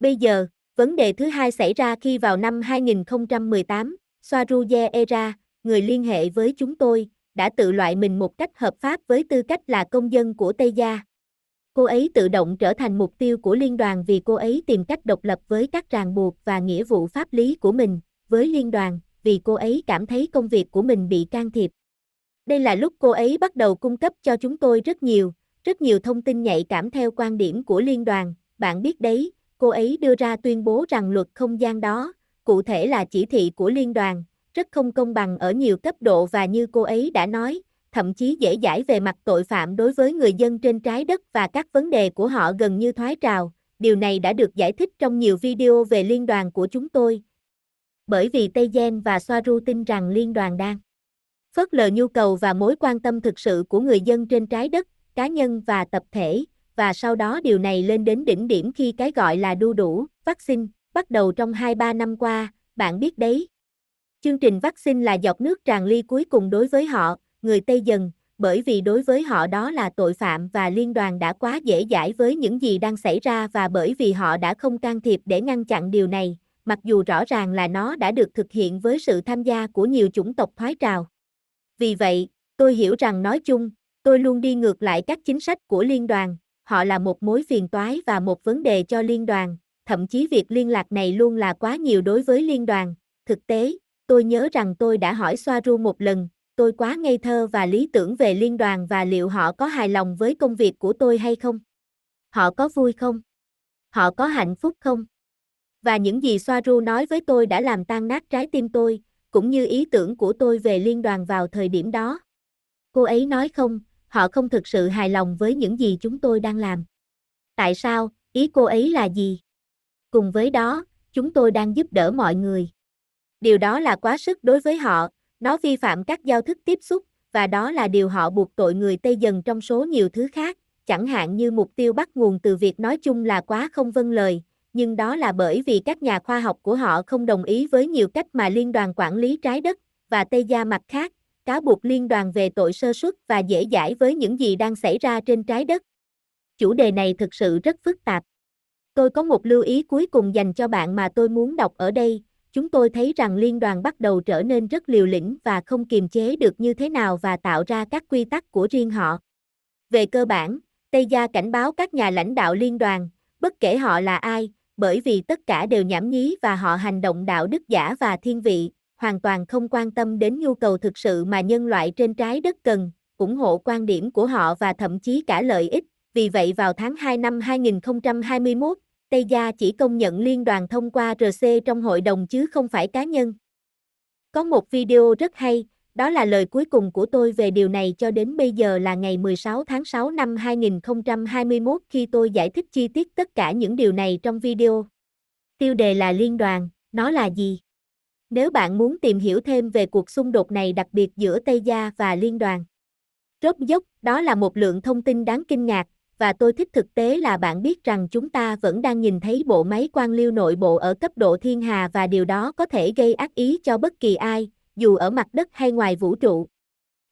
Bây giờ, Vấn đề thứ hai xảy ra khi vào năm 2018, Soaruje Era, người liên hệ với chúng tôi, đã tự loại mình một cách hợp pháp với tư cách là công dân của Tây Gia. Cô ấy tự động trở thành mục tiêu của liên đoàn vì cô ấy tìm cách độc lập với các ràng buộc và nghĩa vụ pháp lý của mình, với liên đoàn, vì cô ấy cảm thấy công việc của mình bị can thiệp. Đây là lúc cô ấy bắt đầu cung cấp cho chúng tôi rất nhiều, rất nhiều thông tin nhạy cảm theo quan điểm của liên đoàn, bạn biết đấy, cô ấy đưa ra tuyên bố rằng luật không gian đó, cụ thể là chỉ thị của liên đoàn, rất không công bằng ở nhiều cấp độ và như cô ấy đã nói, thậm chí dễ dãi về mặt tội phạm đối với người dân trên trái đất và các vấn đề của họ gần như thoái trào. Điều này đã được giải thích trong nhiều video về liên đoàn của chúng tôi. Bởi vì Tây Gen và Soaru tin rằng liên đoàn đang phớt lờ nhu cầu và mối quan tâm thực sự của người dân trên trái đất, cá nhân và tập thể, và sau đó điều này lên đến đỉnh điểm khi cái gọi là đu đủ, vaccine, bắt đầu trong 2-3 năm qua, bạn biết đấy. Chương trình vaccine là giọt nước tràn ly cuối cùng đối với họ, người Tây dần, bởi vì đối với họ đó là tội phạm và liên đoàn đã quá dễ dãi với những gì đang xảy ra và bởi vì họ đã không can thiệp để ngăn chặn điều này, mặc dù rõ ràng là nó đã được thực hiện với sự tham gia của nhiều chủng tộc thoái trào. Vì vậy, tôi hiểu rằng nói chung, tôi luôn đi ngược lại các chính sách của liên đoàn, họ là một mối phiền toái và một vấn đề cho liên đoàn, thậm chí việc liên lạc này luôn là quá nhiều đối với liên đoàn. Thực tế, tôi nhớ rằng tôi đã hỏi Soaru một lần, tôi quá ngây thơ và lý tưởng về liên đoàn và liệu họ có hài lòng với công việc của tôi hay không? Họ có vui không? Họ có hạnh phúc không? Và những gì Soaru nói với tôi đã làm tan nát trái tim tôi, cũng như ý tưởng của tôi về liên đoàn vào thời điểm đó. Cô ấy nói không, họ không thực sự hài lòng với những gì chúng tôi đang làm. Tại sao, ý cô ấy là gì? Cùng với đó, chúng tôi đang giúp đỡ mọi người. Điều đó là quá sức đối với họ, nó vi phạm các giao thức tiếp xúc, và đó là điều họ buộc tội người Tây dần trong số nhiều thứ khác, chẳng hạn như mục tiêu bắt nguồn từ việc nói chung là quá không vâng lời, nhưng đó là bởi vì các nhà khoa học của họ không đồng ý với nhiều cách mà liên đoàn quản lý trái đất, và Tây Gia mặt khác, cáo buộc liên đoàn về tội sơ suất và dễ dãi với những gì đang xảy ra trên trái đất. Chủ đề này thực sự rất phức tạp. Tôi có một lưu ý cuối cùng dành cho bạn mà tôi muốn đọc ở đây. Chúng tôi thấy rằng liên đoàn bắt đầu trở nên rất liều lĩnh và không kiềm chế được như thế nào và tạo ra các quy tắc của riêng họ. Về cơ bản, Tây Gia cảnh báo các nhà lãnh đạo liên đoàn, bất kể họ là ai, bởi vì tất cả đều nhảm nhí và họ hành động đạo đức giả và thiên vị, hoàn toàn không quan tâm đến nhu cầu thực sự mà nhân loại trên trái đất cần, ủng hộ quan điểm của họ và thậm chí cả lợi ích. Vì vậy vào tháng 2 năm 2021, Tây Gia chỉ công nhận liên đoàn thông qua RC trong hội đồng chứ không phải cá nhân. Có một video rất hay, đó là lời cuối cùng của tôi về điều này cho đến bây giờ là ngày 16 tháng 6 năm 2021 khi tôi giải thích chi tiết tất cả những điều này trong video. Tiêu đề là liên đoàn, nó là gì? Nếu bạn muốn tìm hiểu thêm về cuộc xung đột này đặc biệt giữa Tây Gia và liên đoàn. Rốt dốc, đó là một lượng thông tin đáng kinh ngạc, và tôi thích thực tế là bạn biết rằng chúng ta vẫn đang nhìn thấy bộ máy quan liêu nội bộ ở cấp độ thiên hà và điều đó có thể gây ác ý cho bất kỳ ai, dù ở mặt đất hay ngoài vũ trụ.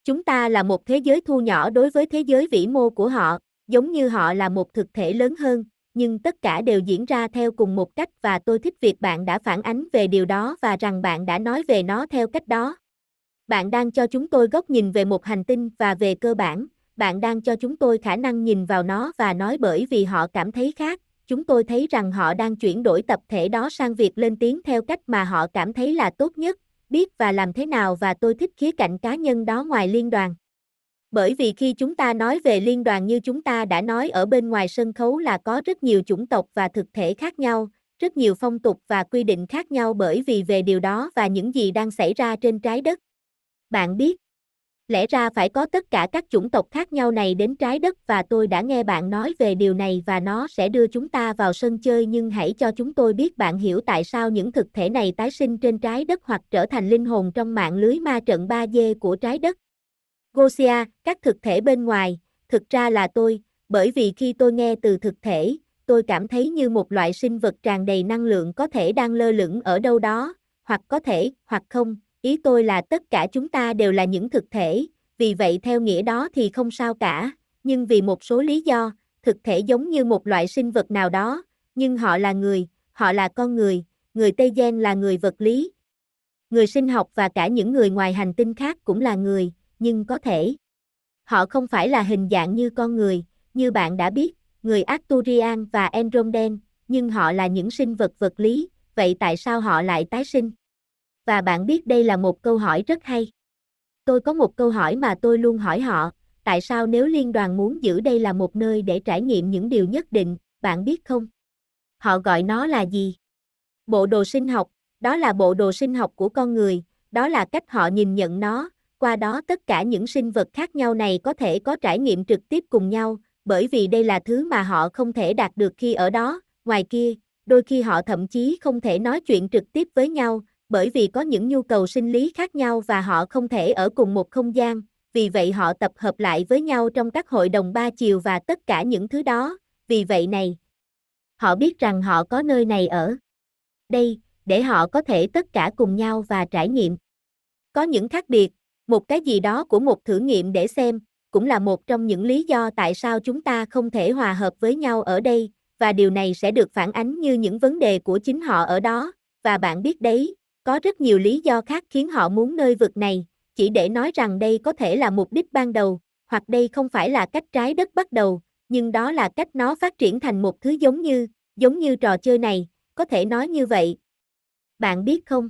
Chúng ta là một thế giới thu nhỏ đối với thế giới vĩ mô của họ, giống như họ là một thực thể lớn hơn, nhưng tất cả đều diễn ra theo cùng một cách và tôi thích việc bạn đã phản ánh về điều đó và rằng bạn đã nói về nó theo cách đó. Bạn đang cho chúng tôi góc nhìn về một hành tinh và về cơ bản, bạn đang cho chúng tôi khả năng nhìn vào nó và nói bởi vì họ cảm thấy khác, chúng tôi thấy rằng họ đang chuyển đổi tập thể đó sang việc lên tiếng theo cách mà họ cảm thấy là tốt nhất, biết và làm thế nào và tôi thích khía cạnh cá nhân đó ngoài liên đoàn. Bởi vì khi chúng ta nói về liên đoàn như chúng ta đã nói ở bên ngoài sân khấu là có rất nhiều chủng tộc và thực thể khác nhau, rất nhiều phong tục và quy định khác nhau bởi vì về điều đó và những gì đang xảy ra trên trái đất. Bạn biết, lẽ ra phải có tất cả các chủng tộc khác nhau này đến trái đất và tôi đã nghe bạn nói về điều này và nó sẽ đưa chúng ta vào sân chơi nhưng hãy cho chúng tôi biết bạn hiểu tại sao những thực thể này tái sinh trên trái đất hoặc trở thành linh hồn trong mạng lưới ma trận 3D của trái đất. Gosia, các thực thể bên ngoài, thực ra là tôi, bởi vì khi tôi nghe từ thực thể, tôi cảm thấy như một loại sinh vật tràn đầy năng lượng có thể đang lơ lửng ở đâu đó, hoặc có thể, hoặc không, ý tôi là tất cả chúng ta đều là những thực thể, vì vậy theo nghĩa đó thì không sao cả, nhưng vì một số lý do, thực thể giống như một loại sinh vật nào đó, nhưng họ là người, họ là con người, người Tây Gen là người vật lý. Người sinh học và cả những người ngoài hành tinh khác cũng là người, nhưng có thể. Họ không phải là hình dạng như con người, như bạn đã biết, người Arcturian và Andromedan, nhưng họ là những sinh vật vật lý, vậy tại sao họ lại tái sinh? Và bạn biết đây là một câu hỏi rất hay. Tôi có một câu hỏi mà tôi luôn hỏi họ, tại sao nếu liên đoàn muốn giữ đây là một nơi để trải nghiệm những điều nhất định, bạn biết không? Họ gọi nó là gì? Bộ đồ sinh học, đó là bộ đồ sinh học của con người, đó là cách họ nhìn nhận nó, qua đó tất cả những sinh vật khác nhau này có thể có trải nghiệm trực tiếp cùng nhau, bởi vì đây là thứ mà họ không thể đạt được khi ở đó, ngoài kia, đôi khi họ thậm chí không thể nói chuyện trực tiếp với nhau, bởi vì có những nhu cầu sinh lý khác nhau và họ không thể ở cùng một không gian, vì vậy họ tập hợp lại với nhau trong các hội đồng ba chiều và tất cả những thứ đó, vì vậy này, họ biết rằng họ có nơi này ở. Đây, để họ có thể tất cả cùng nhau và trải nghiệm. Có những khác biệt, một cái gì đó của một thử nghiệm để xem, cũng là một trong những lý do tại sao chúng ta không thể hòa hợp với nhau ở đây, và điều này sẽ được phản ánh như những vấn đề của chính họ ở đó, và bạn biết đấy, có rất nhiều lý do khác khiến họ muốn nơi vực này, chỉ để nói rằng đây có thể là mục đích ban đầu, hoặc đây không phải là cách trái đất bắt đầu, nhưng đó là cách nó phát triển thành một thứ giống như, giống như trò chơi này, có thể nói như vậy. Bạn biết không?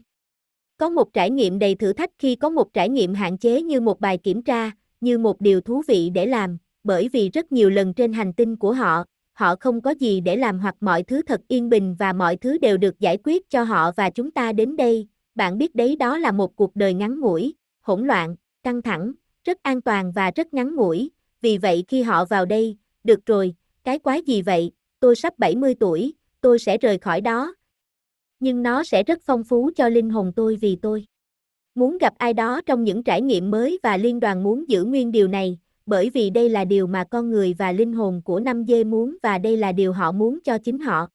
Có một trải nghiệm đầy thử thách khi có một trải nghiệm hạn chế như một bài kiểm tra, như một điều thú vị để làm, bởi vì rất nhiều lần trên hành tinh của họ, họ không có gì để làm hoặc mọi thứ thật yên bình và mọi thứ đều được giải quyết cho họ và chúng ta đến đây, bạn biết đấy đó là một cuộc đời ngắn ngủi, hỗn loạn, căng thẳng, rất an toàn và rất ngắn ngủi, vì vậy khi họ vào đây, được rồi, cái quái gì vậy, tôi sắp 70 tuổi, tôi sẽ rời khỏi đó, nhưng nó sẽ rất phong phú cho linh hồn tôi vì tôi muốn gặp ai đó trong những trải nghiệm mới và liên đoàn muốn giữ nguyên điều này, bởi vì đây là điều mà con người và linh hồn của năm dê muốn và đây là điều họ muốn cho chính họ.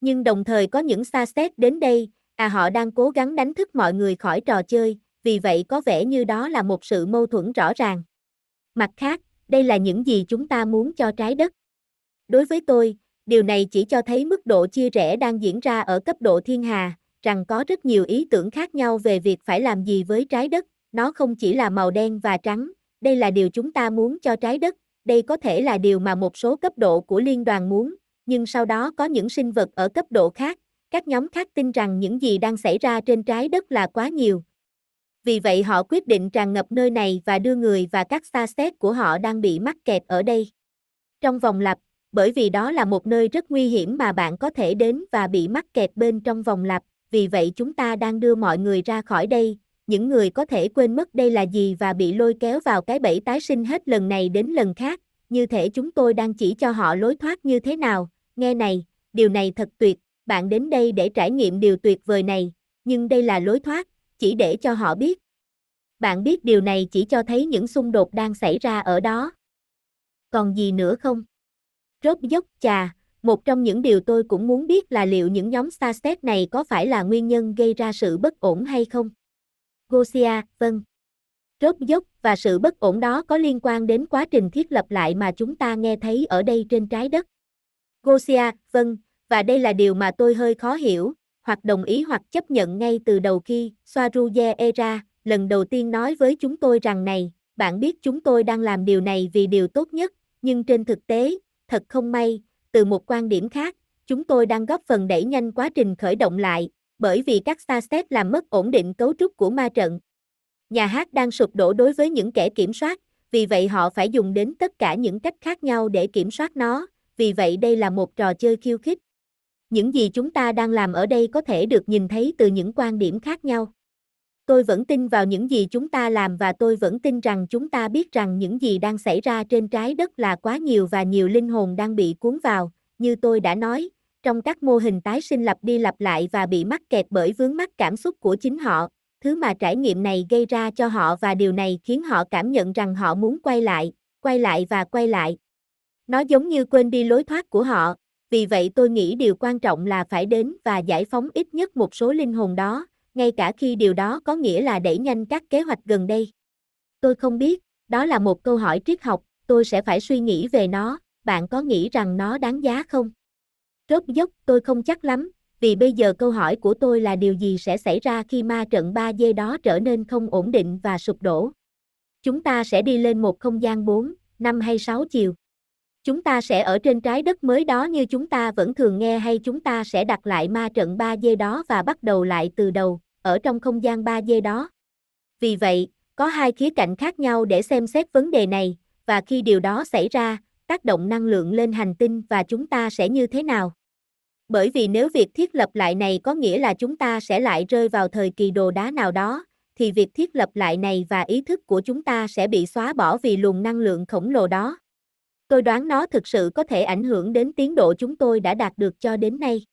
Nhưng đồng thời có những xa xét đến đây, à họ đang cố gắng đánh thức mọi người khỏi trò chơi, vì vậy có vẻ như đó là một sự mâu thuẫn rõ ràng. Mặt khác, đây là những gì chúng ta muốn cho trái đất. Đối với tôi, Điều này chỉ cho thấy mức độ chia rẽ đang diễn ra ở cấp độ thiên hà, rằng có rất nhiều ý tưởng khác nhau về việc phải làm gì với trái đất, nó không chỉ là màu đen và trắng, đây là điều chúng ta muốn cho trái đất, đây có thể là điều mà một số cấp độ của liên đoàn muốn, nhưng sau đó có những sinh vật ở cấp độ khác, các nhóm khác tin rằng những gì đang xảy ra trên trái đất là quá nhiều. Vì vậy họ quyết định tràn ngập nơi này và đưa người và các xa xét của họ đang bị mắc kẹt ở đây. Trong vòng lặp, bởi vì đó là một nơi rất nguy hiểm mà bạn có thể đến và bị mắc kẹt bên trong vòng lặp, vì vậy chúng ta đang đưa mọi người ra khỏi đây, những người có thể quên mất đây là gì và bị lôi kéo vào cái bẫy tái sinh hết lần này đến lần khác, như thể chúng tôi đang chỉ cho họ lối thoát như thế nào, nghe này, điều này thật tuyệt, bạn đến đây để trải nghiệm điều tuyệt vời này, nhưng đây là lối thoát, chỉ để cho họ biết. Bạn biết điều này chỉ cho thấy những xung đột đang xảy ra ở đó. Còn gì nữa không? Rốt dốc chà, một trong những điều tôi cũng muốn biết là liệu những nhóm Starstep này có phải là nguyên nhân gây ra sự bất ổn hay không? Gosia, vâng. Rốt dốc và sự bất ổn đó có liên quan đến quá trình thiết lập lại mà chúng ta nghe thấy ở đây trên trái đất. Gosia, vâng, và đây là điều mà tôi hơi khó hiểu, hoặc đồng ý hoặc chấp nhận ngay từ đầu khi Swaruje Era lần đầu tiên nói với chúng tôi rằng này, bạn biết chúng tôi đang làm điều này vì điều tốt nhất, nhưng trên thực tế, thật không may, từ một quan điểm khác, chúng tôi đang góp phần đẩy nhanh quá trình khởi động lại, bởi vì các Starstep làm mất ổn định cấu trúc của ma trận. Nhà hát đang sụp đổ đối với những kẻ kiểm soát, vì vậy họ phải dùng đến tất cả những cách khác nhau để kiểm soát nó, vì vậy đây là một trò chơi khiêu khích. Những gì chúng ta đang làm ở đây có thể được nhìn thấy từ những quan điểm khác nhau. Tôi vẫn tin vào những gì chúng ta làm và tôi vẫn tin rằng chúng ta biết rằng những gì đang xảy ra trên trái đất là quá nhiều và nhiều linh hồn đang bị cuốn vào, như tôi đã nói, trong các mô hình tái sinh lặp đi lặp lại và bị mắc kẹt bởi vướng mắc cảm xúc của chính họ, thứ mà trải nghiệm này gây ra cho họ và điều này khiến họ cảm nhận rằng họ muốn quay lại, quay lại và quay lại. Nó giống như quên đi lối thoát của họ, vì vậy tôi nghĩ điều quan trọng là phải đến và giải phóng ít nhất một số linh hồn đó, ngay cả khi điều đó có nghĩa là đẩy nhanh các kế hoạch gần đây. Tôi không biết, đó là một câu hỏi triết học, tôi sẽ phải suy nghĩ về nó, bạn có nghĩ rằng nó đáng giá không? Rốt dốc, tôi không chắc lắm, vì bây giờ câu hỏi của tôi là điều gì sẽ xảy ra khi ma trận 3D đó trở nên không ổn định và sụp đổ. Chúng ta sẽ đi lên một không gian 4, 5 hay 6 chiều. Chúng ta sẽ ở trên trái đất mới đó như chúng ta vẫn thường nghe hay chúng ta sẽ đặt lại ma trận 3D đó và bắt đầu lại từ đầu, ở trong không gian 3D đó. Vì vậy, có hai khía cạnh khác nhau để xem xét vấn đề này, và khi điều đó xảy ra, tác động năng lượng lên hành tinh và chúng ta sẽ như thế nào? Bởi vì nếu việc thiết lập lại này có nghĩa là chúng ta sẽ lại rơi vào thời kỳ đồ đá nào đó, thì việc thiết lập lại này và ý thức của chúng ta sẽ bị xóa bỏ vì luồng năng lượng khổng lồ đó. Tôi đoán nó thực sự có thể ảnh hưởng đến tiến độ chúng tôi đã đạt được cho đến nay.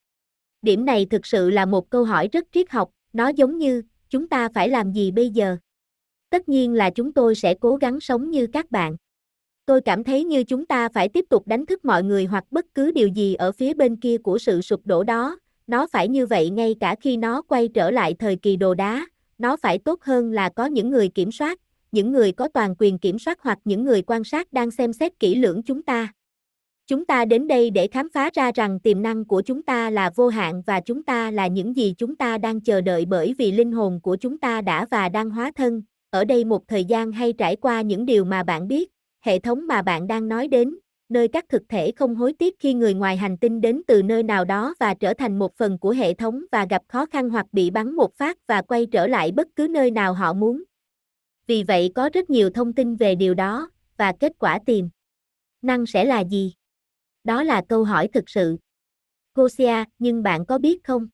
Điểm này thực sự là một câu hỏi rất triết học, nó giống như, chúng ta phải làm gì bây giờ? Tất nhiên là chúng tôi sẽ cố gắng sống như các bạn. Tôi cảm thấy như chúng ta phải tiếp tục đánh thức mọi người hoặc bất cứ điều gì ở phía bên kia của sự sụp đổ đó, nó phải như vậy ngay cả khi nó quay trở lại thời kỳ đồ đá, nó phải tốt hơn là có những người kiểm soát, những người có toàn quyền kiểm soát hoặc những người quan sát đang xem xét kỹ lưỡng chúng ta. Chúng ta đến đây để khám phá ra rằng tiềm năng của chúng ta là vô hạn và chúng ta là những gì chúng ta đang chờ đợi bởi vì linh hồn của chúng ta đã và đang hóa thân, ở đây một thời gian hay trải qua những điều mà bạn biết, hệ thống mà bạn đang nói đến, nơi các thực thể không hối tiếc khi người ngoài hành tinh đến từ nơi nào đó và trở thành một phần của hệ thống và gặp khó khăn hoặc bị bắn một phát và quay trở lại bất cứ nơi nào họ muốn. Vì vậy có rất nhiều thông tin về điều đó, và kết quả tìm năng sẽ là gì? Đó là câu hỏi thực sự. Gosia, nhưng bạn có biết không?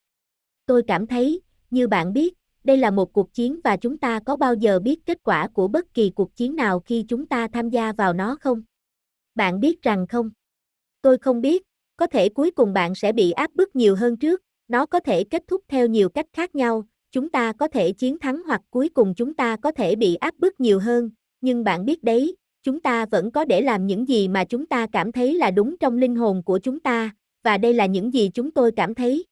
Tôi cảm thấy, như bạn biết, đây là một cuộc chiến và chúng ta có bao giờ biết kết quả của bất kỳ cuộc chiến nào khi chúng ta tham gia vào nó không? Bạn biết rằng không? Tôi không biết, có thể cuối cùng bạn sẽ bị áp bức nhiều hơn trước, nó có thể kết thúc theo nhiều cách khác nhau, chúng ta có thể chiến thắng hoặc cuối cùng chúng ta có thể bị áp bức nhiều hơn, nhưng bạn biết đấy, chúng ta vẫn có để làm những gì mà chúng ta cảm thấy là đúng trong linh hồn của chúng ta, và đây là những gì chúng tôi cảm thấy.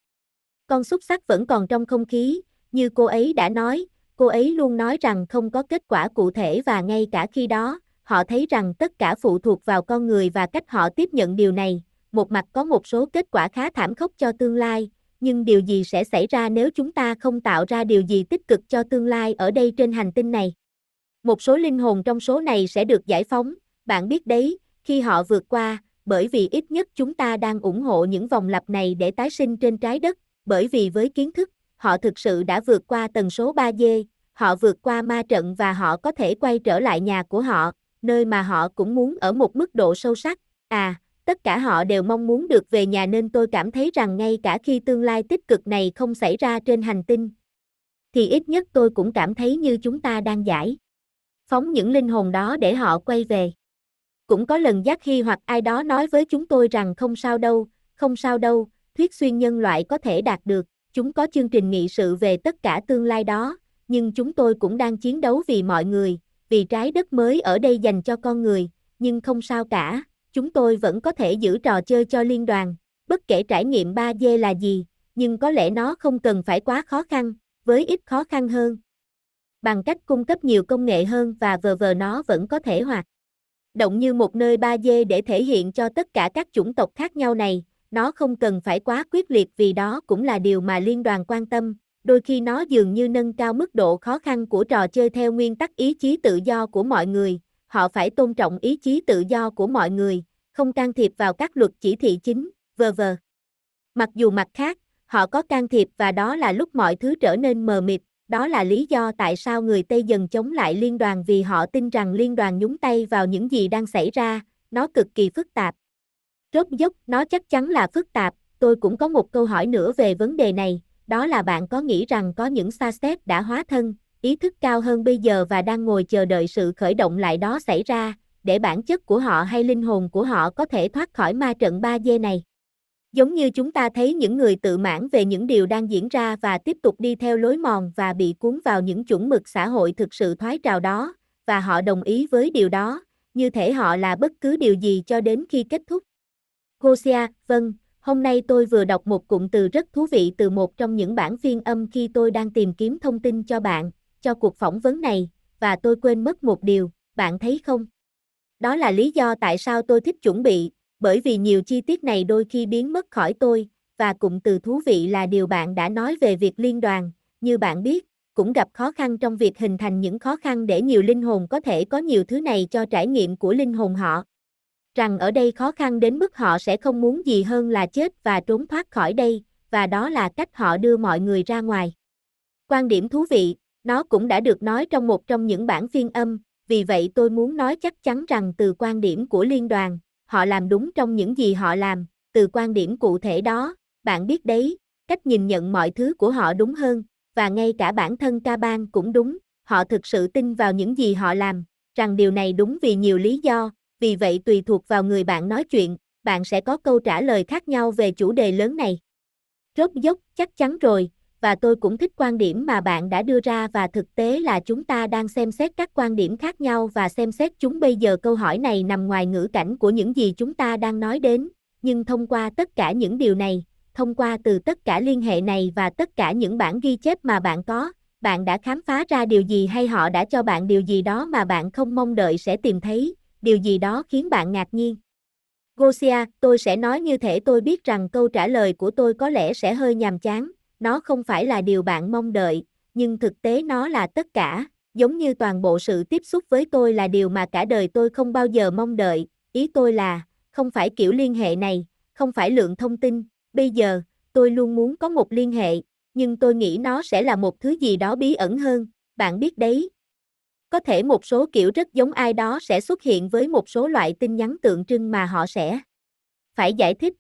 Con xúc sắc vẫn còn trong không khí, như cô ấy đã nói, cô ấy luôn nói rằng không có kết quả cụ thể và ngay cả khi đó, họ thấy rằng tất cả phụ thuộc vào con người và cách họ tiếp nhận điều này. Một mặt có một số kết quả khá thảm khốc cho tương lai, nhưng điều gì sẽ xảy ra nếu chúng ta không tạo ra điều gì tích cực cho tương lai ở đây trên hành tinh này? Một số linh hồn trong số này sẽ được giải phóng, bạn biết đấy, khi họ vượt qua, bởi vì ít nhất chúng ta đang ủng hộ những vòng lặp này để tái sinh trên trái đất, bởi vì với kiến thức, họ thực sự đã vượt qua tần số 3D, họ vượt qua ma trận và họ có thể quay trở lại nhà của họ, nơi mà họ cũng muốn ở một mức độ sâu sắc. À, tất cả họ đều mong muốn được về nhà nên tôi cảm thấy rằng ngay cả khi tương lai tích cực này không xảy ra trên hành tinh, thì ít nhất tôi cũng cảm thấy như chúng ta đang giải. Phóng những linh hồn đó để họ quay về. Cũng có lần giác khi hoặc ai đó nói với chúng tôi rằng không sao đâu, không sao đâu, thuyết xuyên nhân loại có thể đạt được, chúng có chương trình nghị sự về tất cả tương lai đó, nhưng chúng tôi cũng đang chiến đấu vì mọi người, vì trái đất mới ở đây dành cho con người, nhưng không sao cả, chúng tôi vẫn có thể giữ trò chơi cho liên đoàn, bất kể trải nghiệm 3D là gì, nhưng có lẽ nó không cần phải quá khó khăn, với ít khó khăn hơn. Bằng cách cung cấp nhiều công nghệ hơn và vờ vờ nó vẫn có thể hoạt động như một nơi 3D để thể hiện cho tất cả các chủng tộc khác nhau này, nó không cần phải quá quyết liệt vì đó cũng là điều mà liên đoàn quan tâm, đôi khi nó dường như nâng cao mức độ khó khăn của trò chơi theo nguyên tắc ý chí tự do của mọi người, họ phải tôn trọng ý chí tự do của mọi người, không can thiệp vào các luật chỉ thị chính, vờ vờ. Mặc dù mặt khác, họ có can thiệp và đó là lúc mọi thứ trở nên mờ mịt, đó là lý do tại sao người Tây dần chống lại liên đoàn vì họ tin rằng liên đoàn nhúng tay vào những gì đang xảy ra, nó cực kỳ phức tạp. Rốt dốc, nó chắc chắn là phức tạp, tôi cũng có một câu hỏi nữa về vấn đề này, đó là bạn có nghĩ rằng có những xa xét đã hóa thân, ý thức cao hơn bây giờ và đang ngồi chờ đợi sự khởi động lại đó xảy ra, để bản chất của họ hay linh hồn của họ có thể thoát khỏi ma trận 3D này. Giống như chúng ta thấy những người tự mãn về những điều đang diễn ra và tiếp tục đi theo lối mòn và bị cuốn vào những chuẩn mực xã hội thực sự thoái trào đó, và họ đồng ý với điều đó, như thể họ là bất cứ điều gì cho đến khi kết thúc. Gosia, vâng, hôm nay tôi vừa đọc một cụm từ rất thú vị từ một trong những bản phiên âm khi tôi đang tìm kiếm thông tin cho bạn, cho cuộc phỏng vấn này, và tôi quên mất một điều, bạn thấy không? Đó là lý do tại sao tôi thích chuẩn bị, bởi vì nhiều chi tiết này đôi khi biến mất khỏi tôi, và cụm từ thú vị là điều bạn đã nói về việc liên đoàn, như bạn biết, cũng gặp khó khăn trong việc hình thành những khó khăn để nhiều linh hồn có thể có nhiều thứ này cho trải nghiệm của linh hồn họ. Rằng ở đây khó khăn đến mức họ sẽ không muốn gì hơn là chết và trốn thoát khỏi đây, và đó là cách họ đưa mọi người ra ngoài. Quan điểm thú vị, nó cũng đã được nói trong một trong những bản phiên âm, vì vậy tôi muốn nói chắc chắn rằng từ quan điểm của liên đoàn, họ làm đúng trong những gì họ làm, từ quan điểm cụ thể đó, bạn biết đấy, cách nhìn nhận mọi thứ của họ đúng hơn, và ngay cả bản thân ca bang cũng đúng, họ thực sự tin vào những gì họ làm, rằng điều này đúng vì nhiều lý do, vì vậy tùy thuộc vào người bạn nói chuyện, bạn sẽ có câu trả lời khác nhau về chủ đề lớn này. Rốt dốc, chắc chắn rồi, và tôi cũng thích quan điểm mà bạn đã đưa ra và thực tế là chúng ta đang xem xét các quan điểm khác nhau và xem xét chúng bây giờ câu hỏi này nằm ngoài ngữ cảnh của những gì chúng ta đang nói đến, nhưng thông qua tất cả những điều này, thông qua từ tất cả liên hệ này và tất cả những bản ghi chép mà bạn có, bạn đã khám phá ra điều gì hay họ đã cho bạn điều gì đó mà bạn không mong đợi sẽ tìm thấy, điều gì đó khiến bạn ngạc nhiên. Gosia, tôi sẽ nói như thể tôi biết rằng câu trả lời của tôi có lẽ sẽ hơi nhàm chán, nó không phải là điều bạn mong đợi, nhưng thực tế nó là tất cả, giống như toàn bộ sự tiếp xúc với tôi là điều mà cả đời tôi không bao giờ mong đợi, ý tôi là, không phải kiểu liên hệ này, không phải lượng thông tin, bây giờ, tôi luôn muốn có một liên hệ, nhưng tôi nghĩ nó sẽ là một thứ gì đó bí ẩn hơn, bạn biết đấy. Có thể một số kiểu rất giống ai đó sẽ xuất hiện với một số loại tin nhắn tượng trưng mà họ sẽ phải giải thích.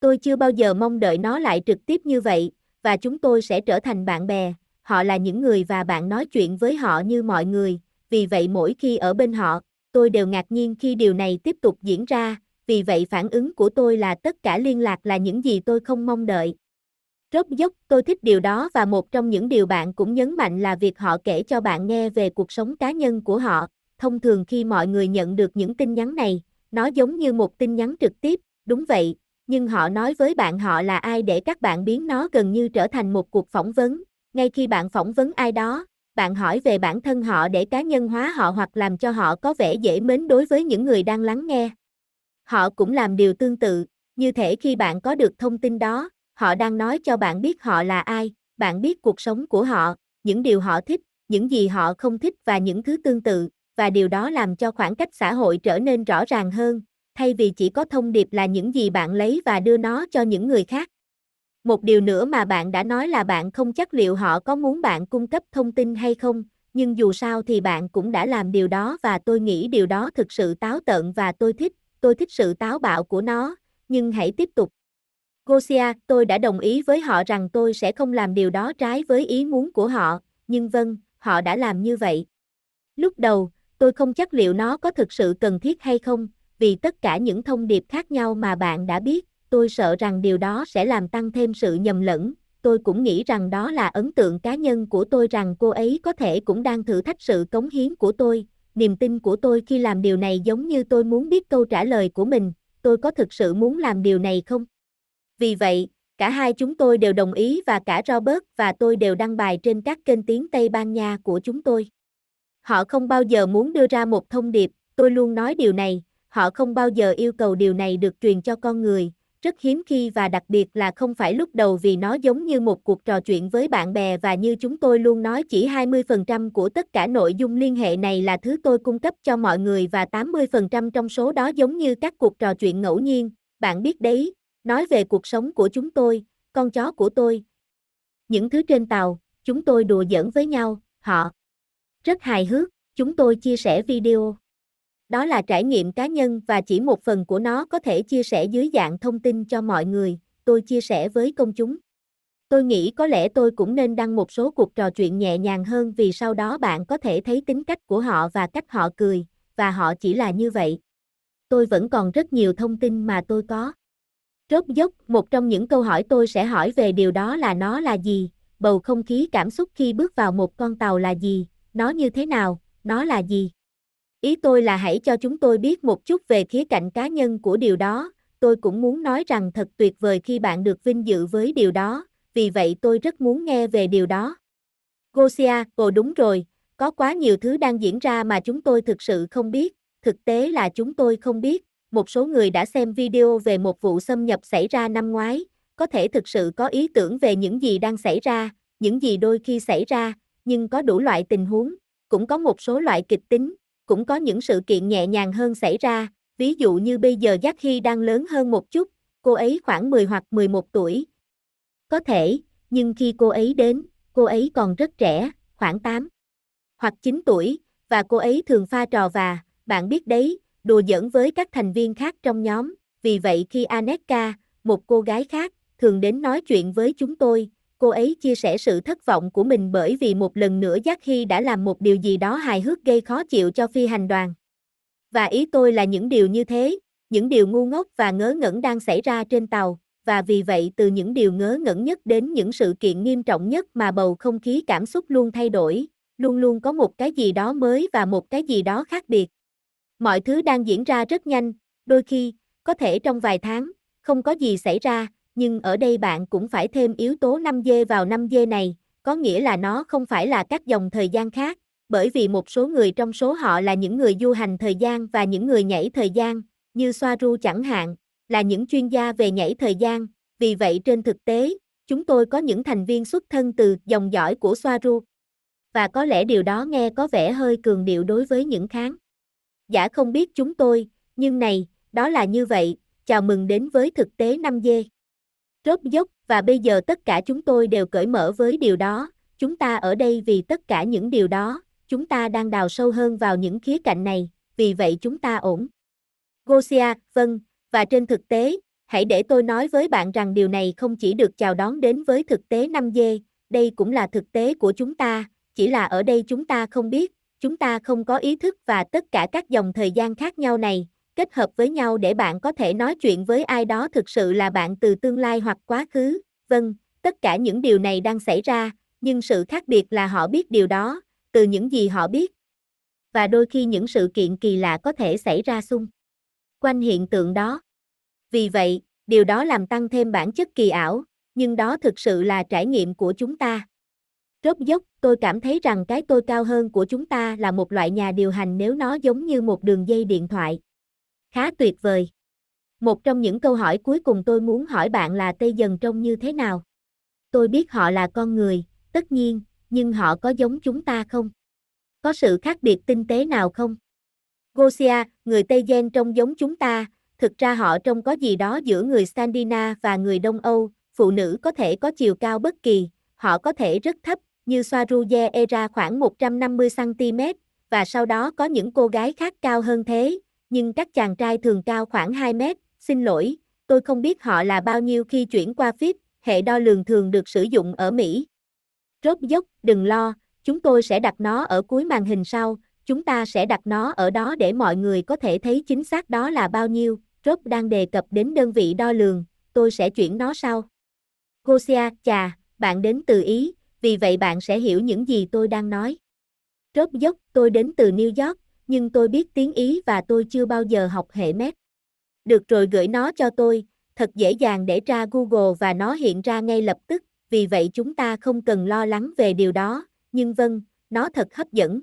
Tôi chưa bao giờ mong đợi nó lại trực tiếp như vậy, và chúng tôi sẽ trở thành bạn bè, họ là những người và bạn nói chuyện với họ như mọi người, vì vậy mỗi khi ở bên họ, tôi đều ngạc nhiên khi điều này tiếp tục diễn ra, vì vậy phản ứng của tôi là tất cả liên lạc là những gì tôi không mong đợi. Rốt dốc, tôi thích điều đó và một trong những điều bạn cũng nhấn mạnh là việc họ kể cho bạn nghe về cuộc sống cá nhân của họ. Thông thường khi mọi người nhận được những tin nhắn này, nó giống như một tin nhắn trực tiếp, đúng vậy, nhưng họ nói với bạn họ là ai để các bạn biến nó gần như trở thành một cuộc phỏng vấn. Ngay khi bạn phỏng vấn ai đó, bạn hỏi về bản thân họ để cá nhân hóa họ hoặc làm cho họ có vẻ dễ mến đối với những người đang lắng nghe. Họ cũng làm điều tương tự, như thể khi bạn có được thông tin đó, họ đang nói cho bạn biết họ là ai, bạn biết cuộc sống của họ, những điều họ thích, những gì họ không thích và những thứ tương tự, và điều đó làm cho khoảng cách xã hội trở nên rõ ràng hơn, thay vì chỉ có thông điệp là những gì bạn lấy và đưa nó cho những người khác. Một điều nữa mà bạn đã nói là bạn không chắc liệu họ có muốn bạn cung cấp thông tin hay không, nhưng dù sao thì bạn cũng đã làm điều đó và tôi nghĩ điều đó thực sự táo tợn và tôi thích, tôi thích sự táo bạo của nó, nhưng hãy tiếp tục. Gosia, tôi đã đồng ý với họ rằng tôi sẽ không làm điều đó trái với ý muốn của họ, nhưng vâng, họ đã làm như vậy. Lúc đầu, tôi không chắc liệu nó có thực sự cần thiết hay không, vì tất cả những thông điệp khác nhau mà bạn đã biết, tôi sợ rằng điều đó sẽ làm tăng thêm sự nhầm lẫn. Tôi cũng nghĩ rằng đó là ấn tượng cá nhân của tôi rằng cô ấy có thể cũng đang thử thách sự cống hiến của tôi. Niềm tin của tôi khi làm điều này giống như tôi muốn biết câu trả lời của mình, tôi có thực sự muốn làm điều này không? Vì vậy, cả hai chúng tôi đều đồng ý và cả Robert và tôi đều đăng bài trên các kênh tiếng Tây Ban Nha của chúng tôi. Họ không bao giờ muốn đưa ra một thông điệp, tôi luôn nói điều này, họ không bao giờ yêu cầu điều này được truyền cho con người, rất hiếm khi và đặc biệt là không phải lúc đầu vì nó giống như một cuộc trò chuyện với bạn bè và như chúng tôi luôn nói chỉ 20% của tất cả nội dung liên hệ này là thứ tôi cung cấp cho mọi người và 80% trong số đó giống như các cuộc trò chuyện ngẫu nhiên, bạn biết đấy, nói về cuộc sống của chúng tôi, con chó của tôi. Những thứ trên tàu, chúng tôi đùa giỡn với nhau, họ rất hài hước, chúng tôi chia sẻ video. Đó là trải nghiệm cá nhân và chỉ một phần của nó có thể chia sẻ dưới dạng thông tin cho mọi người, tôi chia sẻ với công chúng. Tôi nghĩ có lẽ tôi cũng nên đăng một số cuộc trò chuyện nhẹ nhàng hơn vì sau đó bạn có thể thấy tính cách của họ và cách họ cười, và họ chỉ là như vậy. Tôi vẫn còn rất nhiều thông tin mà tôi có. Rốt dốc, một trong những câu hỏi tôi sẽ hỏi về điều đó là nó là gì, bầu không khí cảm xúc khi bước vào một con tàu là gì, nó như thế nào, nó là gì. Ý tôi là hãy cho chúng tôi biết một chút về khía cạnh cá nhân của điều đó, tôi cũng muốn nói rằng thật tuyệt vời khi bạn được vinh dự với điều đó, vì vậy tôi rất muốn nghe về điều đó. Gosia, ồ đúng rồi, có quá nhiều thứ đang diễn ra mà chúng tôi thực sự không biết, thực tế là chúng tôi không biết, một số người đã xem video về một vụ xâm nhập xảy ra năm ngoái, có thể thực sự có ý tưởng về những gì đang xảy ra, những gì đôi khi xảy ra, nhưng có đủ loại tình huống, cũng có một số loại kịch tính, cũng có những sự kiện nhẹ nhàng hơn xảy ra, ví dụ như bây giờ Jackie đang lớn hơn một chút, cô ấy khoảng 10 hoặc 11 tuổi. Có thể, nhưng khi cô ấy đến, cô ấy còn rất trẻ, khoảng 8 hoặc 9 tuổi, và cô ấy thường pha trò và, bạn biết đấy, đùa giỡn với các thành viên khác trong nhóm, vì vậy khi Aneka, một cô gái khác, thường đến nói chuyện với chúng tôi, cô ấy chia sẻ sự thất vọng của mình bởi vì một lần nữa Giác Hy đã làm một điều gì đó hài hước gây khó chịu cho phi hành đoàn. Và ý tôi là những điều như thế, những điều ngu ngốc và ngớ ngẩn đang xảy ra trên tàu, và vì vậy từ những điều ngớ ngẩn nhất đến những sự kiện nghiêm trọng nhất mà bầu không khí cảm xúc luôn thay đổi, luôn luôn có một cái gì đó mới và một cái gì đó khác biệt. Mọi thứ đang diễn ra rất nhanh, đôi khi, có thể trong vài tháng, không có gì xảy ra, nhưng ở đây bạn cũng phải thêm yếu tố 5G vào 5G này, có nghĩa là nó không phải là các dòng thời gian khác, bởi vì một số người trong số họ là những người du hành thời gian và những người nhảy thời gian, như Soaru chẳng hạn, là những chuyên gia về nhảy thời gian, vì vậy trên thực tế, chúng tôi có những thành viên xuất thân từ dòng dõi của Soaru. Và có lẽ điều đó nghe có vẻ hơi cường điệu đối với những kháng. Giả không biết chúng tôi, nhưng này, đó là như vậy, chào mừng đến với thực tế 5G rốt dốc, và bây giờ tất cả chúng tôi đều cởi mở với điều đó, chúng ta ở đây vì tất cả những điều đó, chúng ta đang đào sâu hơn vào những khía cạnh này, vì vậy chúng ta ổn. Gosia, vâng, và trên thực tế, hãy để tôi nói với bạn rằng điều này không chỉ được chào đón đến với thực tế 5G, đây cũng là thực tế của chúng ta, chỉ là ở đây chúng ta không biết, chúng ta không có ý thức và tất cả các dòng thời gian khác nhau này, kết hợp với nhau để bạn có thể nói chuyện với ai đó thực sự là bạn từ tương lai hoặc quá khứ. Vâng, tất cả những điều này đang xảy ra, nhưng sự khác biệt là họ biết điều đó, từ những gì họ biết. Và đôi khi những sự kiện kỳ lạ có thể xảy ra xung quanh hiện tượng đó. Vì vậy, điều đó làm tăng thêm bản chất kỳ ảo, nhưng đó thực sự là trải nghiệm của chúng ta. Rốt dốc, tôi cảm thấy rằng cái tôi cao hơn của chúng ta là một loại nhà điều hành nếu nó giống như một đường dây điện thoại. Khá tuyệt vời. Một trong những câu hỏi cuối cùng tôi muốn hỏi bạn là Tây Dần trông như thế nào? Tôi biết họ là con người, tất nhiên, nhưng họ có giống chúng ta không? Có sự khác biệt tinh tế nào không? Gosia, người Tây Gen trông giống chúng ta, thực ra họ trông có gì đó giữa người Sandina và người Đông Âu, phụ nữ có thể có chiều cao bất kỳ, họ có thể rất thấp, như Swaruye Era khoảng 150cm, và sau đó có những cô gái khác cao hơn thế, nhưng các chàng trai thường cao khoảng 2 mét, xin lỗi, tôi không biết họ là bao nhiêu khi chuyển qua FIP, hệ đo lường thường được sử dụng ở Mỹ. Rốt dốc, đừng lo, chúng tôi sẽ đặt nó ở cuối màn hình sau, chúng ta sẽ đặt nó ở đó để mọi người có thể thấy chính xác đó là bao nhiêu. Rốt đang đề cập đến đơn vị đo lường, tôi sẽ chuyển nó sau. Gosia, chà, bạn đến từ Ý, vì vậy bạn sẽ hiểu những gì tôi đang nói. Rốt dốc, tôi đến từ New York, nhưng tôi biết tiếng Ý và tôi chưa bao giờ học hệ mét. Được rồi gửi nó cho tôi, thật dễ dàng để tra Google và nó hiện ra ngay lập tức, vì vậy chúng ta không cần lo lắng về điều đó, nhưng vâng, nó thật hấp dẫn.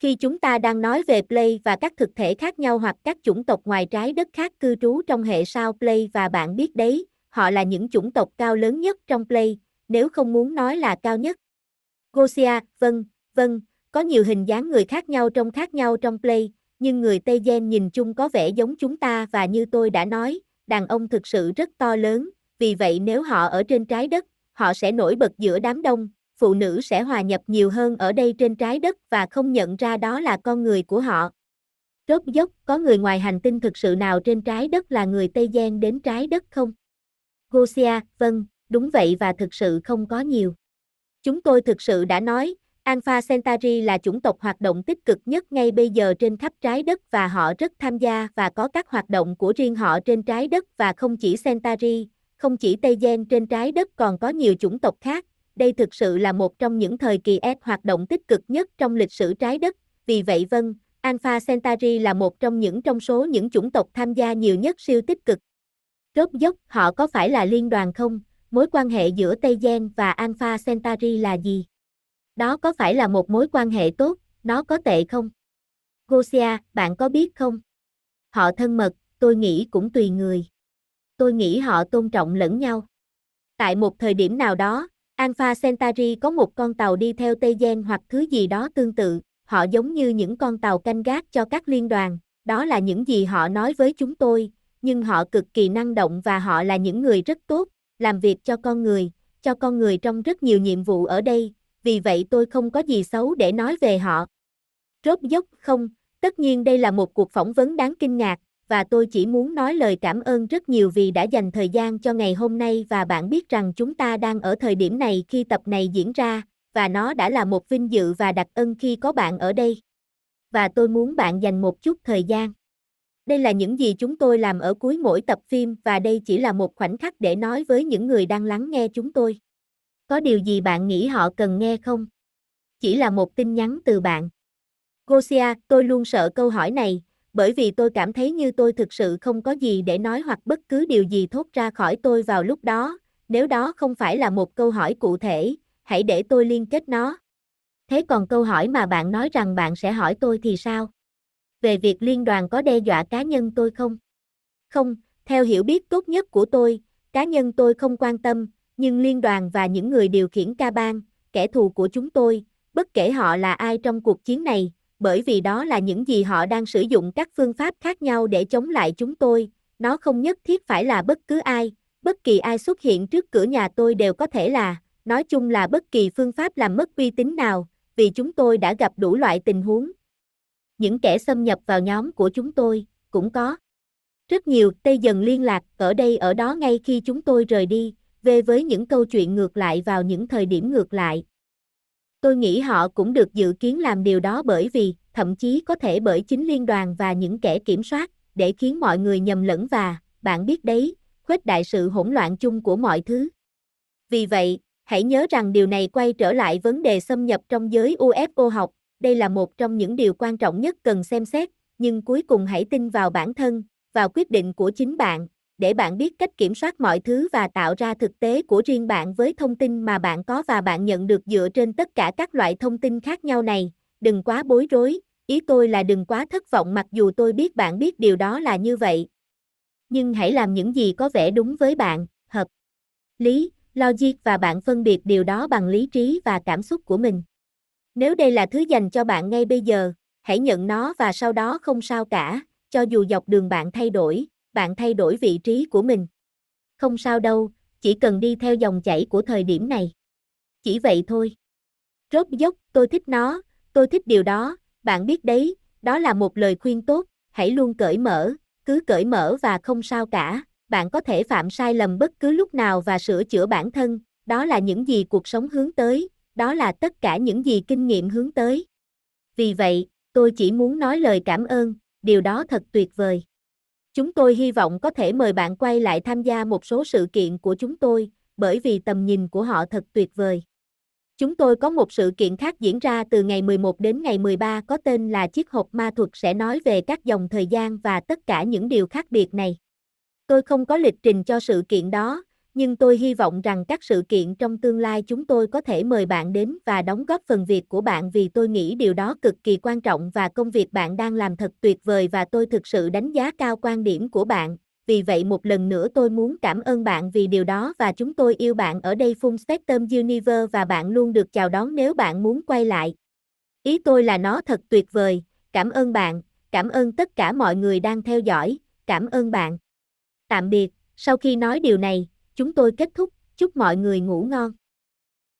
Khi chúng ta đang nói về Play và các thực thể khác nhau hoặc các chủng tộc ngoài trái đất khác cư trú trong hệ sao Play và bạn biết đấy, họ là những chủng tộc cao lớn nhất trong Play, nếu không muốn nói là cao nhất. Gosia, vâng, vâng, có nhiều hình dáng người khác nhau trong khác nhau trong Play, nhưng người Tây Gen nhìn chung có vẻ giống chúng ta và như tôi đã nói, đàn ông thực sự rất to lớn, vì vậy nếu họ ở trên trái đất, họ sẽ nổi bật giữa đám đông, phụ nữ sẽ hòa nhập nhiều hơn ở đây trên trái đất và không nhận ra đó là con người của họ. Rốt dốc, có người ngoài hành tinh thực sự nào trên trái đất là người Tây Gen đến trái đất không? Gosia, vâng, đúng vậy và thực sự không có nhiều. Chúng tôi thực sự đã nói, Alpha Centauri là chủng tộc hoạt động tích cực nhất ngay bây giờ trên khắp trái đất và họ rất tham gia và có các hoạt động của riêng họ trên trái đất và không chỉ Centauri, không chỉ Tây Gen trên trái đất còn có nhiều chủng tộc khác. Đây thực sự là một trong những thời kỳ S hoạt động tích cực nhất trong lịch sử trái đất. Vì vậy vâng, Alpha Centauri là một trong những trong số những chủng tộc tham gia nhiều nhất siêu tích cực. Rốt dốc, họ có phải là liên đoàn không? Mối quan hệ giữa Tây Gen và Alpha Centauri là gì? Đó có phải là một mối quan hệ tốt, nó có tệ không? Gosia, bạn có biết không? Họ thân mật, tôi nghĩ cũng tùy người. Tôi nghĩ họ tôn trọng lẫn nhau. Tại một thời điểm nào đó, Alpha Centauri có một con tàu đi theo Tây Gen hoặc thứ gì đó tương tự, họ giống như những con tàu canh gác cho các liên đoàn, đó là những gì họ nói với chúng tôi, nhưng họ cực kỳ năng động và họ là những người rất tốt, làm việc cho con người, cho con người trong rất nhiều nhiệm vụ ở đây, vì vậy tôi không có gì xấu để nói về họ. Rốt dốc không, tất nhiên đây là một cuộc phỏng vấn đáng kinh ngạc, và tôi chỉ muốn nói lời cảm ơn rất nhiều vì đã dành thời gian cho ngày hôm nay và bạn biết rằng chúng ta đang ở thời điểm này khi tập này diễn ra, và nó đã là một vinh dự và đặc ân khi có bạn ở đây. Và tôi muốn bạn dành một chút thời gian. Đây là những gì chúng tôi làm ở cuối mỗi tập phim và đây chỉ là một khoảnh khắc để nói với những người đang lắng nghe chúng tôi. Có điều gì bạn nghĩ họ cần nghe không? Chỉ là một tin nhắn từ bạn. Gosia, tôi luôn sợ câu hỏi này, bởi vì tôi cảm thấy như tôi thực sự không có gì để nói hoặc bất cứ điều gì thốt ra khỏi tôi vào lúc đó, nếu đó không phải là một câu hỏi cụ thể, hãy để tôi liên kết nó. Thế còn câu hỏi mà bạn nói rằng bạn sẽ hỏi tôi thì sao? Về việc liên đoàn có đe dọa cá nhân tôi không? Không, theo hiểu biết tốt nhất của tôi, cá nhân tôi không quan tâm, nhưng liên đoàn và những người điều khiển ca bang, kẻ thù của chúng tôi, bất kể họ là ai trong cuộc chiến này, bởi vì đó là những gì họ đang sử dụng các phương pháp khác nhau để chống lại chúng tôi, nó không nhất thiết phải là bất cứ ai, bất kỳ ai xuất hiện trước cửa nhà tôi đều có thể là, nói chung là bất kỳ phương pháp làm mất uy tín nào, vì chúng tôi đã gặp đủ loại tình huống. Những kẻ xâm nhập vào nhóm của chúng tôi, cũng có. Rất nhiều Tây dần liên lạc ở đây ở đó ngay khi chúng tôi rời đi, về với những câu chuyện ngược lại vào những thời điểm ngược lại. Tôi nghĩ họ cũng được dự kiến làm điều đó bởi vì, thậm chí có thể bởi chính liên đoàn và những kẻ kiểm soát, để khiến mọi người nhầm lẫn và, bạn biết đấy, khuếch đại sự hỗn loạn chung của mọi thứ. Vì vậy, hãy nhớ rằng điều này quay trở lại vấn đề xâm nhập trong giới UFO học, đây là một trong những điều quan trọng nhất cần xem xét, nhưng cuối cùng hãy tin vào bản thân, vào quyết định của chính bạn, để bạn biết cách kiểm soát mọi thứ và tạo ra thực tế của riêng bạn với thông tin mà bạn có và bạn nhận được dựa trên tất cả các loại thông tin khác nhau này. Đừng quá bối rối, ý tôi là đừng quá thất vọng mặc dù tôi biết bạn biết điều đó là như vậy. Nhưng hãy làm những gì có vẻ đúng với bạn, hợp lý, logic và bạn phân biệt điều đó bằng lý trí và cảm xúc của mình. Nếu đây là thứ dành cho bạn ngay bây giờ, hãy nhận nó và sau đó không sao cả, cho dù dọc đường bạn thay đổi, bạn thay đổi vị trí của mình. Không sao đâu, chỉ cần đi theo dòng chảy của thời điểm này. Chỉ vậy thôi. Rốt dốc, tôi thích nó, tôi thích điều đó, bạn biết đấy, đó là một lời khuyên tốt, hãy luôn cởi mở, cứ cởi mở và không sao cả, bạn có thể phạm sai lầm bất cứ lúc nào và sửa chữa bản thân, đó là những gì cuộc sống hướng tới, đó là tất cả những gì kinh nghiệm hướng tới. Vì vậy, tôi chỉ muốn nói lời cảm ơn, điều đó thật tuyệt vời. Chúng tôi hy vọng có thể mời bạn quay lại tham gia một số sự kiện của chúng tôi, bởi vì tầm nhìn của họ thật tuyệt vời. Chúng tôi có một sự kiện khác diễn ra từ ngày 11 đến ngày 13 có tên là Chiếc hộp ma thuật sẽ nói về các dòng thời gian và tất cả những điều khác biệt này. Tôi không có lịch trình cho sự kiện đó, nhưng tôi hy vọng rằng các sự kiện trong tương lai chúng tôi có thể mời bạn đến và đóng góp phần việc của bạn vì tôi nghĩ điều đó cực kỳ quan trọng và công việc bạn đang làm thật tuyệt vời và tôi thực sự đánh giá cao quan điểm của bạn. Vì vậy một lần nữa tôi muốn cảm ơn bạn vì điều đó và chúng tôi yêu bạn ở đây Full Spectrum Universe và bạn luôn được chào đón nếu bạn muốn quay lại. Ý tôi là nó thật tuyệt vời, cảm ơn bạn, cảm ơn tất cả mọi người đang theo dõi, cảm ơn bạn. Tạm biệt, sau khi nói điều này, chúng tôi kết thúc, chúc mọi người ngủ ngon.